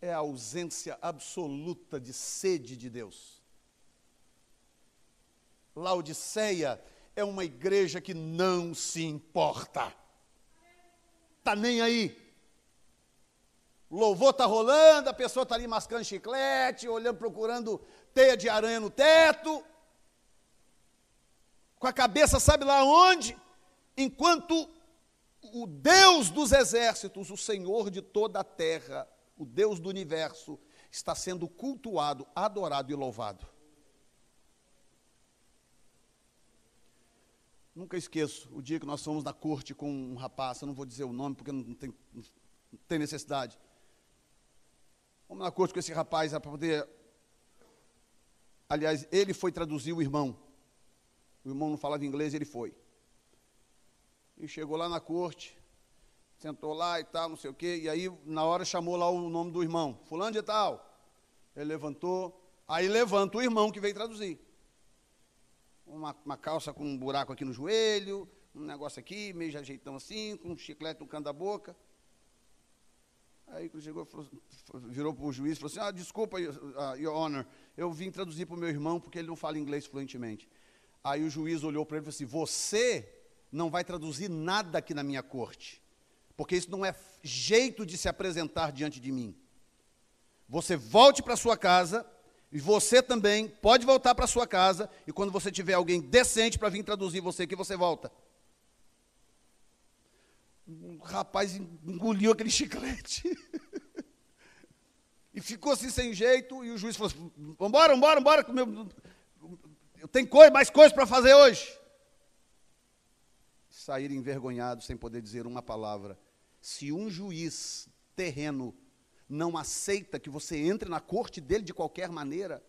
É a ausência absoluta de sede de Deus. Laodiceia é uma igreja que não se importa. Está nem aí. Louvor está rolando, a pessoa está ali mascando chiclete, olhando, procurando teia de aranha no teto com a cabeça sabe lá onde, enquanto o Deus dos exércitos, o Senhor de toda a terra, o Deus do universo, está sendo cultuado, adorado e louvado. Nunca esqueço o dia que nós fomos na corte com um rapaz, eu não vou dizer o nome porque não tem, não tem necessidade. Vamos na corte com esse rapaz para poder. Aliás, ele foi traduzir o irmão. O irmão não falava inglês, ele foi. E chegou lá na corte, sentou lá e tal, não sei o quê, e aí na hora chamou lá o nome do irmão, fulano de tal. Ele levantou, aí levanta o irmão que veio traduzir. Uma, uma calça com um buraco aqui no joelho, um negócio aqui, meio ajeitão assim, com um chiclete no canto da boca. Aí quando chegou, falou, virou para o juiz e falou assim, ah, desculpa, uh, Your Honor, eu vim traduzir para o meu irmão porque ele não fala inglês fluentemente. Aí o juiz olhou para ele e falou assim: Você não vai traduzir nada aqui na minha corte, porque isso não é jeito de se apresentar diante de mim. Você volte para sua casa, e você também pode voltar para sua casa, e quando você tiver alguém decente para vir traduzir você aqui, você volta. O rapaz engoliu aquele chiclete. e ficou assim sem jeito, e o juiz falou assim: Vambora, vambora, vambora, eu tenho coisa, mais coisa para fazer hoje. Sair envergonhado sem poder dizer uma palavra. Se um juiz terreno não aceita que você entre na corte dele de qualquer maneira,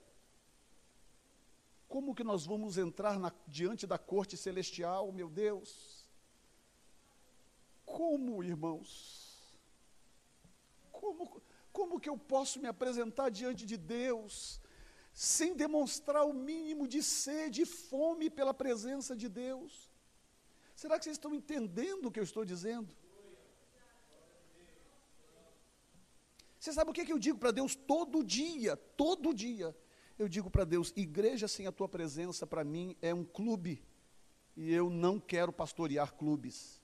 como que nós vamos entrar na, diante da corte celestial, meu Deus? Como, irmãos? Como, como que eu posso me apresentar diante de Deus sem demonstrar o mínimo de sede e fome pela presença de Deus. Será que vocês estão entendendo o que eu estou dizendo? Você sabe o que, é que eu digo para Deus todo dia? Todo dia. Eu digo para Deus: igreja sem a tua presença, para mim, é um clube. E eu não quero pastorear clubes.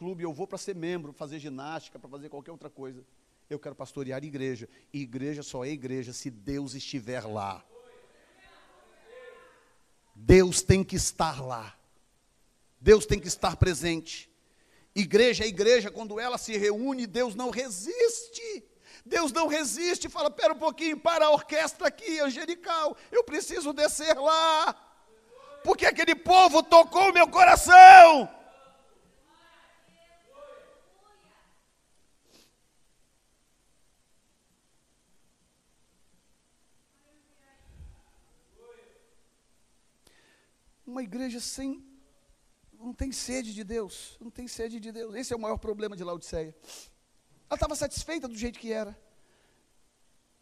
Clube eu vou para ser membro, fazer ginástica, para fazer qualquer outra coisa. Eu quero pastorear igreja. E igreja só é igreja se Deus estiver lá. Deus tem que estar lá. Deus tem que estar presente. Igreja é igreja, quando ela se reúne, Deus não resiste. Deus não resiste, fala: pera um pouquinho, para a orquestra aqui, angelical, eu preciso descer lá, porque aquele povo tocou o meu coração. Uma igreja sem. não tem sede de Deus. Não tem sede de Deus. Esse é o maior problema de Laodiceia. Ela estava satisfeita do jeito que era.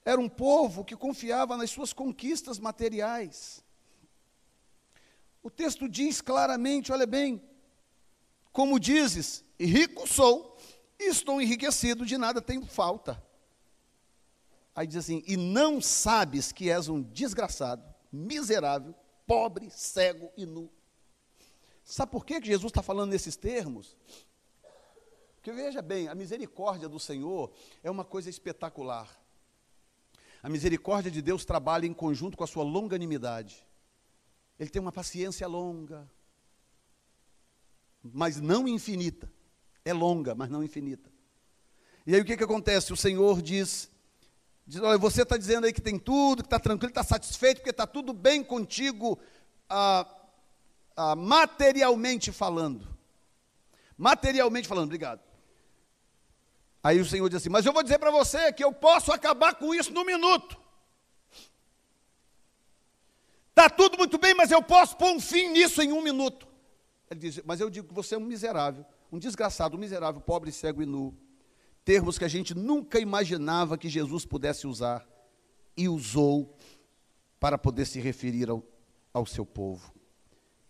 Era um povo que confiava nas suas conquistas materiais. O texto diz claramente: olha bem, como dizes, rico sou, e estou enriquecido, de nada tenho falta. Aí diz assim: e não sabes que és um desgraçado, miserável, pobre, cego e nu. Sabe por que Jesus está falando nesses termos? Porque veja bem, a misericórdia do Senhor é uma coisa espetacular. A misericórdia de Deus trabalha em conjunto com a sua longanimidade. Ele tem uma paciência longa, mas não infinita. É longa, mas não infinita. E aí o que, que acontece? O Senhor diz Diz, olha, você está dizendo aí que tem tudo, que está tranquilo, está satisfeito, porque está tudo bem contigo, ah, ah, materialmente falando. Materialmente falando, obrigado. Aí o Senhor diz assim: Mas eu vou dizer para você que eu posso acabar com isso num minuto. Está tudo muito bem, mas eu posso pôr um fim nisso em um minuto. Ele diz: Mas eu digo que você é um miserável, um desgraçado, um miserável, pobre, cego e nu termos que a gente nunca imaginava que Jesus pudesse usar. e usou para poder se referir ao, ao seu povo.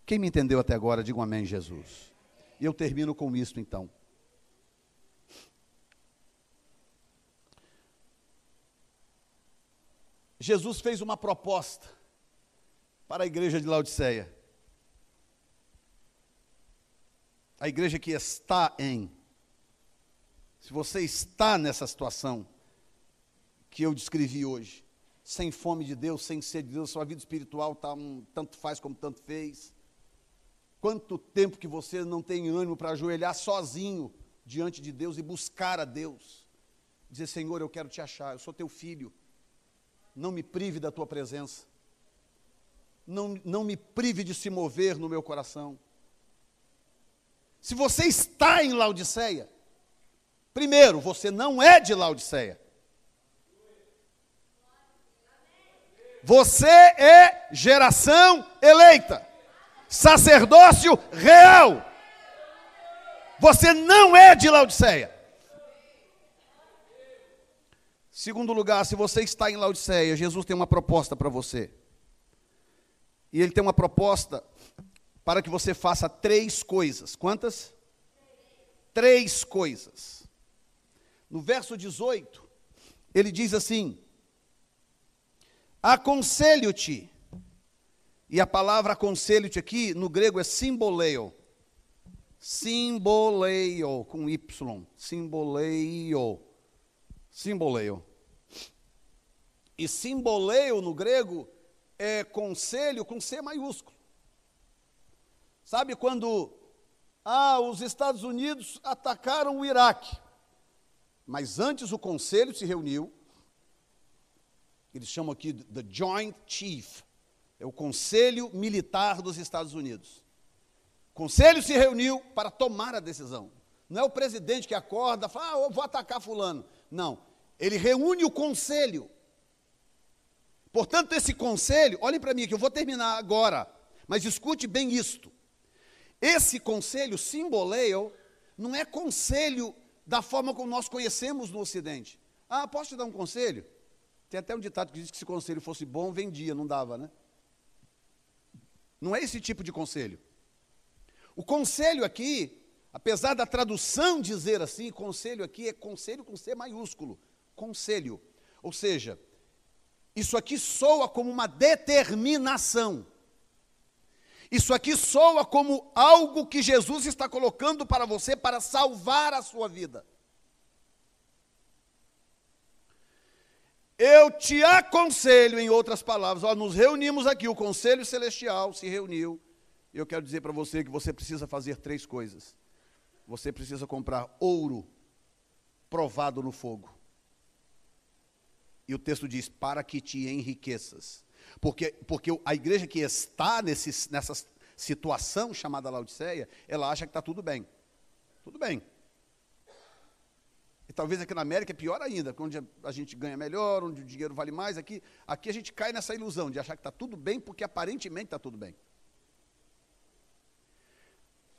Quem me entendeu até agora, diga um amém, Jesus. E eu termino com isto então. Jesus fez uma proposta para a igreja de Laodiceia. A igreja que está em. Se você está nessa situação que eu descrevi hoje, sem fome de Deus, sem sede de Deus, sua vida espiritual está um tanto faz como tanto fez. Quanto tempo que você não tem ânimo para ajoelhar sozinho diante de Deus e buscar a Deus? Dizer, Senhor, eu quero te achar, eu sou teu filho, não me prive da tua presença, não, não me prive de se mover no meu coração. Se você está em Laodiceia, primeiro, você não é de Laodiceia. Você é geração eleita, sacerdócio real. Você não é de Laodiceia. Segundo lugar, se você está em Laodiceia, Jesus tem uma proposta para você. E ele tem uma proposta para que você faça três coisas. Quantas? Três coisas. No verso 18, ele diz assim: Aconselho-te. E a palavra aconselho-te aqui no grego é simboleio. Simboleio, com Y. Simboleio. Simboleio. E simboleio no grego é conselho com C maiúsculo. Sabe quando ah, os Estados Unidos atacaram o Iraque, mas antes o conselho se reuniu, eles chamam aqui de Joint Chief, é o Conselho Militar dos Estados Unidos. O conselho se reuniu para tomar a decisão. Não é o presidente que acorda e fala, ah, eu vou atacar fulano. Não, ele reúne o conselho Portanto, esse conselho, olhem para mim que eu vou terminar agora, mas escute bem isto. Esse conselho, simboleio, não é conselho da forma como nós conhecemos no Ocidente. Ah, posso te dar um conselho? Tem até um ditado que diz que se conselho fosse bom, vendia, não dava, né? Não é esse tipo de conselho. O conselho aqui, apesar da tradução dizer assim, conselho aqui é conselho com C maiúsculo. Conselho. Ou seja, isso aqui soa como uma determinação. Isso aqui soa como algo que Jesus está colocando para você para salvar a sua vida. Eu te aconselho, em outras palavras, ó, nos reunimos aqui, o Conselho Celestial se reuniu. Eu quero dizer para você que você precisa fazer três coisas. Você precisa comprar ouro provado no fogo. E o texto diz: para que te enriqueças. Porque, porque a igreja que está nesse, nessa situação chamada Laodiceia, ela acha que está tudo bem. Tudo bem. E talvez aqui na América é pior ainda, onde a gente ganha melhor, onde o dinheiro vale mais. Aqui, aqui a gente cai nessa ilusão de achar que está tudo bem, porque aparentemente está tudo bem.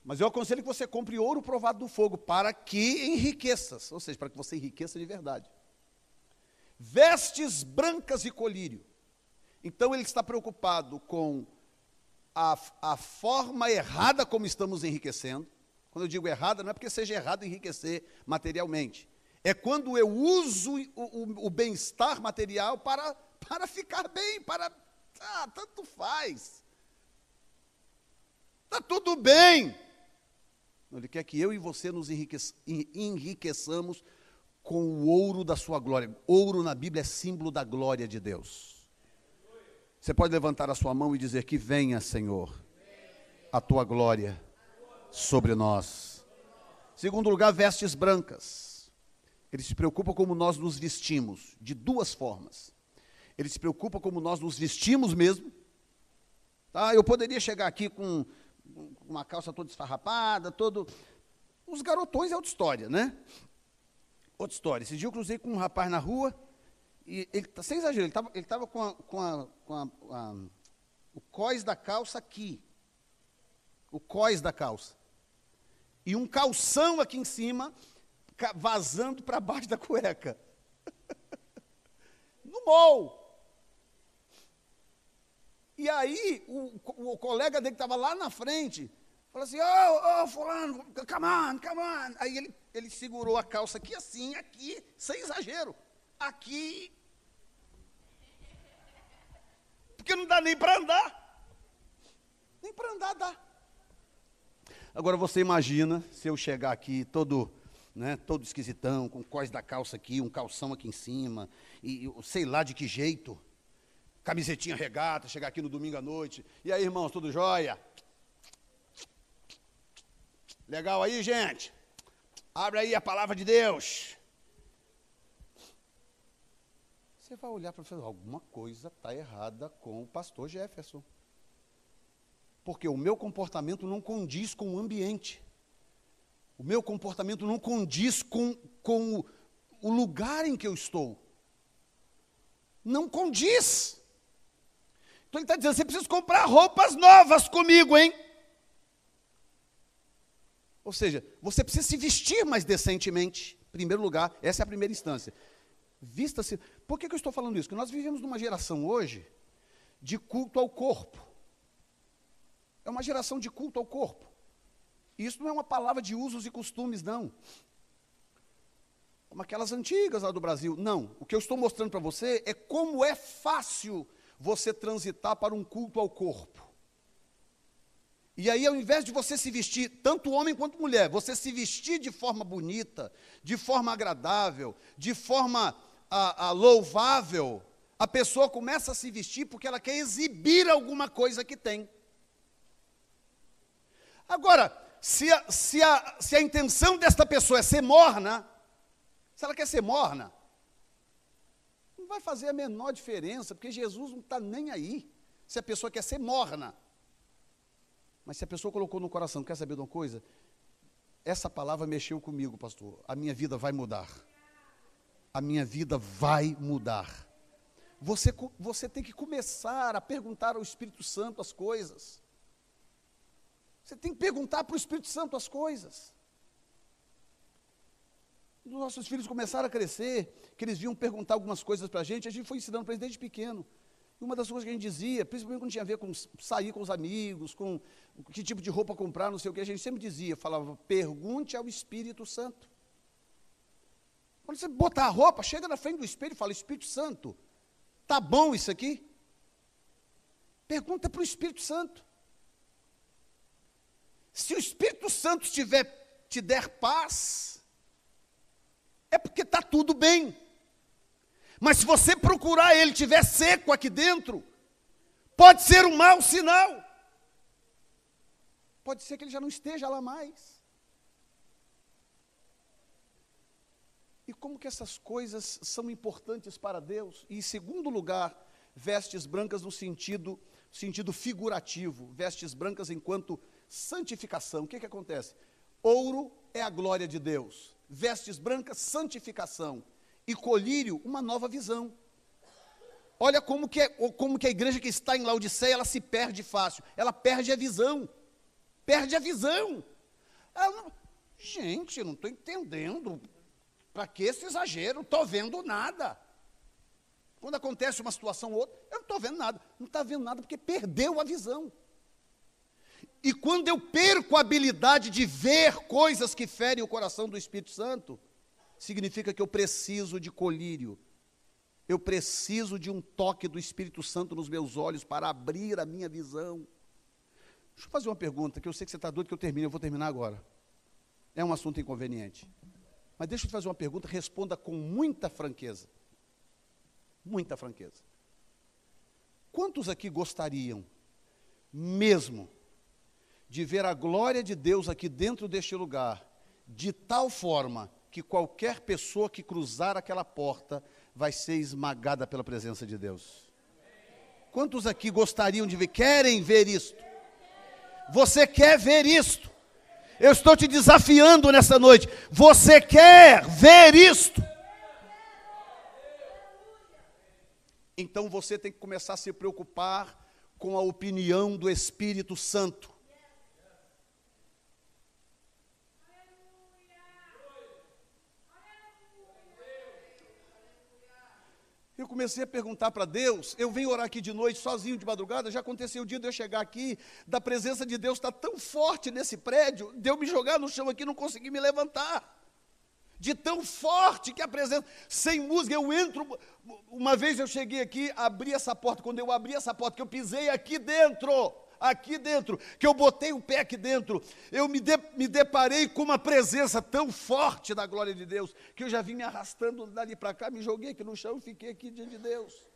Mas eu aconselho que você compre ouro provado do fogo para que enriqueças, ou seja, para que você enriqueça de verdade vestes brancas e colírio. Então ele está preocupado com a, a forma errada como estamos enriquecendo. Quando eu digo errada, não é porque seja errado enriquecer materialmente. É quando eu uso o, o, o bem-estar material para, para ficar bem, para. Ah, tanto faz. Está tudo bem. Ele quer que eu e você nos enriqueçamos com o ouro da sua glória. Ouro na Bíblia é símbolo da glória de Deus. Você pode levantar a sua mão e dizer que venha, Senhor, a tua glória sobre nós. Segundo lugar, vestes brancas. Ele se preocupa como nós nos vestimos, de duas formas. Ele se preocupa como nós nos vestimos mesmo. Tá? Eu poderia chegar aqui com uma calça toda esfarrapada, todo. Os garotões é outra história, né? Outra história. Esse dia eu cruzei com um rapaz na rua, e ele, tá, sem exagero, ele estava ele tava com, a, com, a, com a, o cós da calça aqui. O cós da calça. E um calção aqui em cima, vazando para baixo da cueca. no mol. E aí, o, o colega dele que estava lá na frente, falou assim, ô, oh, oh, fulano, come on, come on. Aí ele, ele segurou a calça aqui assim, aqui, sem exagero. Aqui. Porque não dá nem para andar. Nem para andar dá. Agora você imagina se eu chegar aqui todo, né, todo esquisitão, com cós da calça aqui, um calção aqui em cima, e, sei lá de que jeito camisetinha regata, chegar aqui no domingo à noite. E aí, irmãos, tudo jóia? Legal aí, gente? Abre aí a palavra de Deus. Você vai olhar para falar, alguma coisa está errada com o pastor Jefferson. Porque o meu comportamento não condiz com o ambiente. O meu comportamento não condiz com, com o lugar em que eu estou. Não condiz. Então ele está dizendo: você precisa comprar roupas novas comigo, hein? Ou seja, você precisa se vestir mais decentemente. Em primeiro lugar, essa é a primeira instância. Vista-se. Por que, que eu estou falando isso? Porque nós vivemos numa geração hoje de culto ao corpo. É uma geração de culto ao corpo. Isso não é uma palavra de usos e costumes, não. Como aquelas antigas lá do Brasil. Não. O que eu estou mostrando para você é como é fácil você transitar para um culto ao corpo. E aí, ao invés de você se vestir, tanto homem quanto mulher, você se vestir de forma bonita, de forma agradável, de forma a, a, louvável, a pessoa começa a se vestir porque ela quer exibir alguma coisa que tem. Agora, se a, se a, se a intenção desta pessoa é ser morna, se ela quer ser morna, vai fazer a menor diferença, porque Jesus não está nem aí. Se a pessoa quer ser morna. Mas se a pessoa colocou no coração, quer saber de uma coisa? Essa palavra mexeu comigo, pastor. A minha vida vai mudar. A minha vida vai mudar. Você, você tem que começar a perguntar ao Espírito Santo as coisas. Você tem que perguntar para o Espírito Santo as coisas nossos filhos começaram a crescer, que eles vinham perguntar algumas coisas para a gente, a gente foi ensinando para eles desde pequeno. E uma das coisas que a gente dizia, principalmente quando tinha a ver com sair com os amigos, com que tipo de roupa comprar, não sei o que, a gente sempre dizia, falava, pergunte ao Espírito Santo. Quando você botar a roupa, chega na frente do espelho e fala, Espírito Santo, tá bom isso aqui? Pergunta para o Espírito Santo. Se o Espírito Santo tiver, te der paz, é porque está tudo bem. Mas se você procurar ele estiver seco aqui dentro, pode ser um mau sinal. Pode ser que ele já não esteja lá mais. Como que essas coisas são importantes para Deus? E em segundo lugar, vestes brancas no sentido, sentido figurativo, vestes brancas enquanto santificação. O que, que acontece? Ouro é a glória de Deus vestes brancas, santificação, e colírio, uma nova visão. Olha como que, é, como que a igreja que está em Laodiceia, ela se perde fácil, ela perde a visão, perde a visão. Não, gente, eu não estou entendendo, para que esse exagero, não estou vendo nada. Quando acontece uma situação ou outra, eu não estou vendo nada. Não está vendo nada porque perdeu a visão. E quando eu perco a habilidade de ver coisas que ferem o coração do Espírito Santo, significa que eu preciso de colírio. Eu preciso de um toque do Espírito Santo nos meus olhos para abrir a minha visão. Deixa eu fazer uma pergunta, que eu sei que você está doido que eu termine, eu vou terminar agora. É um assunto inconveniente. Mas deixa eu te fazer uma pergunta, responda com muita franqueza. Muita franqueza. Quantos aqui gostariam, mesmo, de ver a glória de Deus aqui dentro deste lugar, de tal forma que qualquer pessoa que cruzar aquela porta vai ser esmagada pela presença de Deus. Quantos aqui gostariam de ver, querem ver isto? Você quer ver isto? Eu estou te desafiando nessa noite. Você quer ver isto? Então você tem que começar a se preocupar com a opinião do Espírito Santo. Eu comecei a perguntar para Deus, eu venho orar aqui de noite, sozinho, de madrugada, já aconteceu o dia de eu chegar aqui, da presença de Deus está tão forte nesse prédio, de eu me jogar no chão aqui não conseguir me levantar. De tão forte que a presença, sem música, eu entro. Uma vez eu cheguei aqui, abri essa porta, quando eu abri essa porta, que eu pisei aqui dentro, aqui dentro, que eu botei o pé aqui dentro, eu me, de, me deparei com uma presença tão forte da glória de Deus, que eu já vim me arrastando dali para cá, me joguei aqui no chão e fiquei aqui diante de Deus.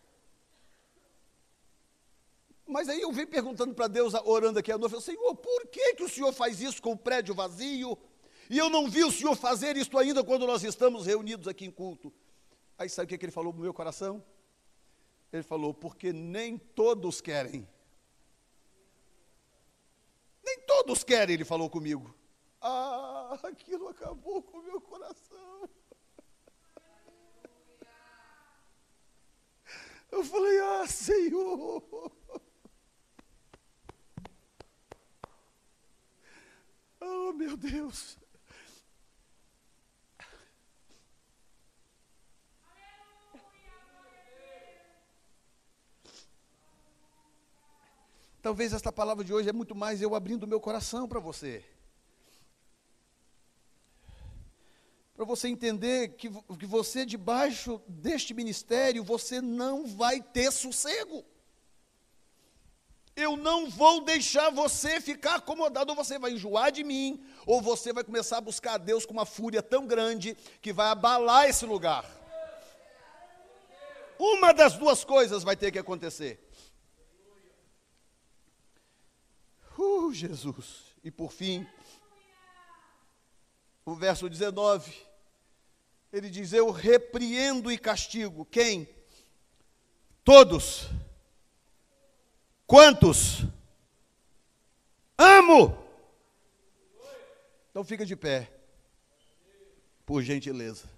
Mas aí eu vim perguntando para Deus, orando aqui à noite, Senhor, por que, que o Senhor faz isso com o prédio vazio? E eu não vi o Senhor fazer isso ainda quando nós estamos reunidos aqui em culto. Aí sabe o que, que ele falou no meu coração? Ele falou, porque nem todos querem. Nem todos querem, ele falou comigo. Ah, aquilo acabou com o meu coração. Eu falei, ah, Senhor. Oh, meu Deus. Talvez esta palavra de hoje é muito mais eu abrindo meu coração para você. Para você entender que, que você, debaixo deste ministério, você não vai ter sossego. Eu não vou deixar você ficar acomodado, ou você vai enjoar de mim, ou você vai começar a buscar a Deus com uma fúria tão grande que vai abalar esse lugar. Uma das duas coisas vai ter que acontecer. Uh, Jesus. E por fim, o verso 19, ele diz: Eu repreendo e castigo. Quem? Todos. Quantos? Amo. Então fica de pé, por gentileza.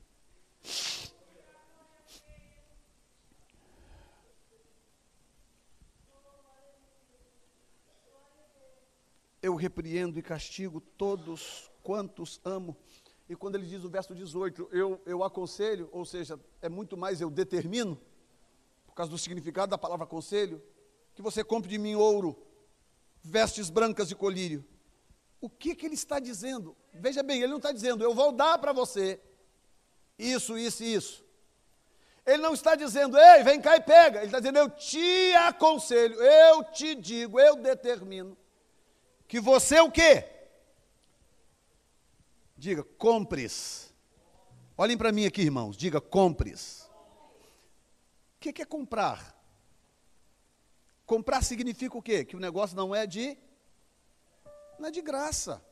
Eu repreendo e castigo todos quantos amo. E quando ele diz o verso 18, eu, eu aconselho, ou seja, é muito mais eu determino, por causa do significado da palavra conselho, que você compre de mim ouro, vestes brancas de colírio. O que, que ele está dizendo? Veja bem, ele não está dizendo, eu vou dar para você isso, isso e isso. Ele não está dizendo, ei, vem cá e pega. Ele está dizendo, eu te aconselho, eu te digo, eu determino que você o quê? Diga, compres. Olhem para mim aqui, irmãos. Diga, compres. O que, é comprar? Comprar significa o quê? Que o negócio não é de. Não é de graça.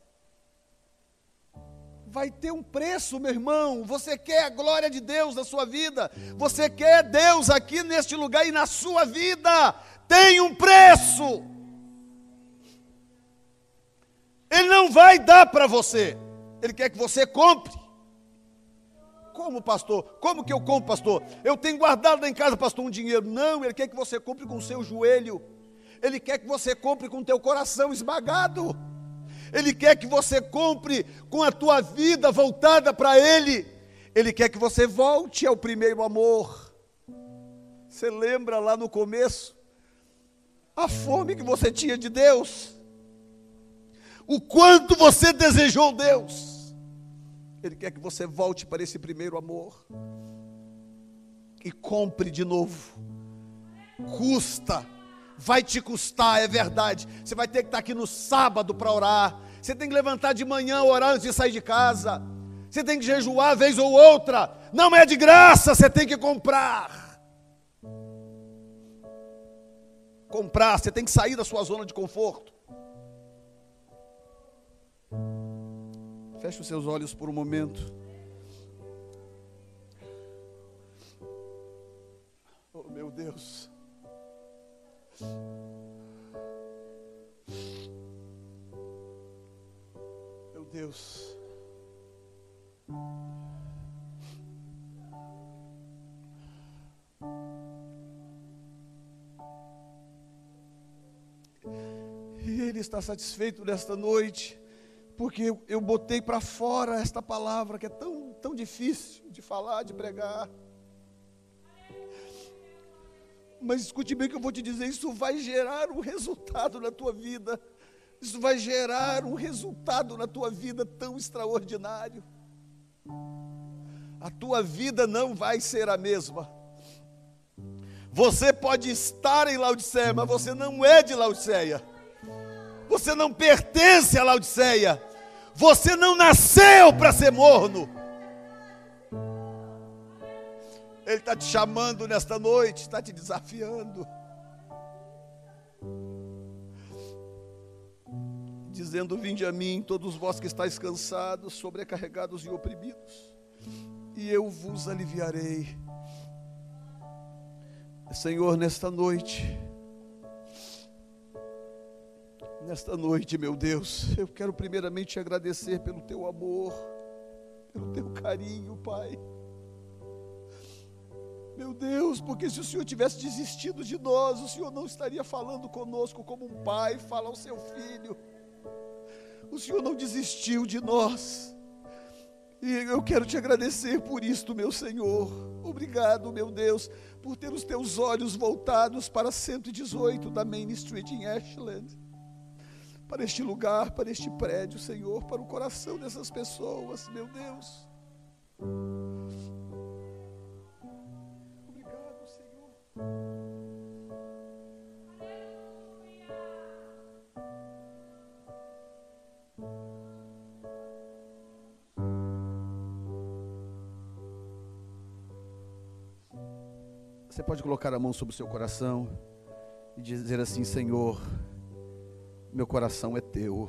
Vai ter um preço, meu irmão. Você quer a glória de Deus na sua vida. Você quer Deus aqui neste lugar e na sua vida. Tem um preço. Ele não vai dar para você. Ele quer que você compre. Como, pastor? Como que eu compro, pastor? Eu tenho guardado lá em casa, pastor, um dinheiro. Não, ele quer que você compre com o seu joelho. Ele quer que você compre com o teu coração esmagado. Ele quer que você compre com a tua vida voltada para Ele. Ele quer que você volte ao primeiro amor. Você lembra lá no começo? A fome que você tinha de Deus o quanto você desejou Deus. Ele quer que você volte para esse primeiro amor e compre de novo. Custa, vai te custar, é verdade. Você vai ter que estar aqui no sábado para orar. Você tem que levantar de manhã, orar antes de sair de casa. Você tem que jejuar vez ou outra. Não é de graça, você tem que comprar. Comprar, você tem que sair da sua zona de conforto. Feche os seus olhos por um momento. Oh, meu Deus. Meu Deus. Ele está satisfeito nesta noite porque eu, botei para fora esta palavra que é tão, tão difícil de falar, de pregar. Mas escute bem que eu vou te dizer, isso vai gerar um resultado na tua vida. Isso vai gerar um resultado na tua vida tão extraordinário. A tua vida não vai ser a mesma. Você pode estar em Laodiceia, mas você não é de Laodiceia. Você não pertence a Laodiceia. Você não nasceu para ser morno. Ele está te chamando nesta noite, está te desafiando. Dizendo: Vinde a mim, todos vós que estáis cansados, sobrecarregados e oprimidos, e eu vos aliviarei. Senhor, nesta noite, nesta noite, meu Deus, eu quero primeiramente te agradecer pelo teu amor, pelo teu carinho, Pai. Meu Deus, porque se o Senhor tivesse desistido de nós, o Senhor não estaria falando conosco como um pai fala ao seu filho. O Senhor não desistiu de nós. E eu quero te agradecer por isto, meu Senhor. Obrigado, meu Deus, por ter os teus olhos voltados para 118 da Main Street em Ashland. Para este lugar, para este prédio, Senhor, para o coração dessas pessoas, meu Deus. Você pode colocar a mão sobre o seu coração e dizer assim: Senhor, meu coração é teu,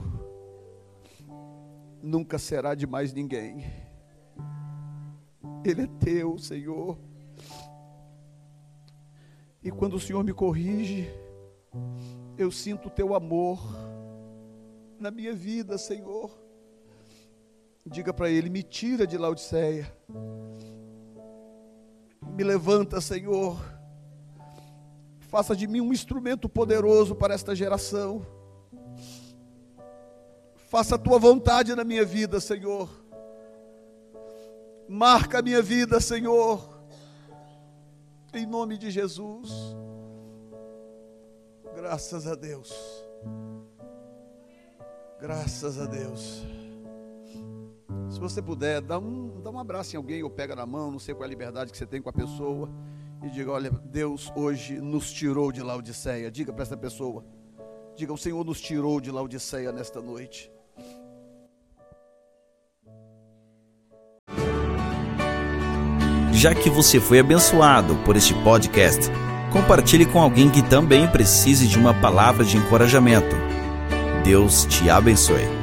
nunca será de mais ninguém, ele é teu, Senhor. E quando o Senhor me corrige, eu sinto o teu amor na minha vida, Senhor. Diga para ele: me tira de Laodiceia me levanta, Senhor. Faça de mim um instrumento poderoso para esta geração. Faça a tua vontade na minha vida, Senhor. Marca a minha vida, Senhor. Em nome de Jesus. Graças a Deus. Graças a Deus. Se você puder, dá um, dá um abraço em alguém ou pega na mão, não sei qual é a liberdade que você tem com a pessoa. E diga: Olha, Deus hoje nos tirou de Laodiceia. Diga para essa pessoa: Diga, o Senhor nos tirou de Laodiceia nesta noite. Já que você foi abençoado por este podcast, compartilhe com alguém que também precise de uma palavra de encorajamento. Deus te abençoe.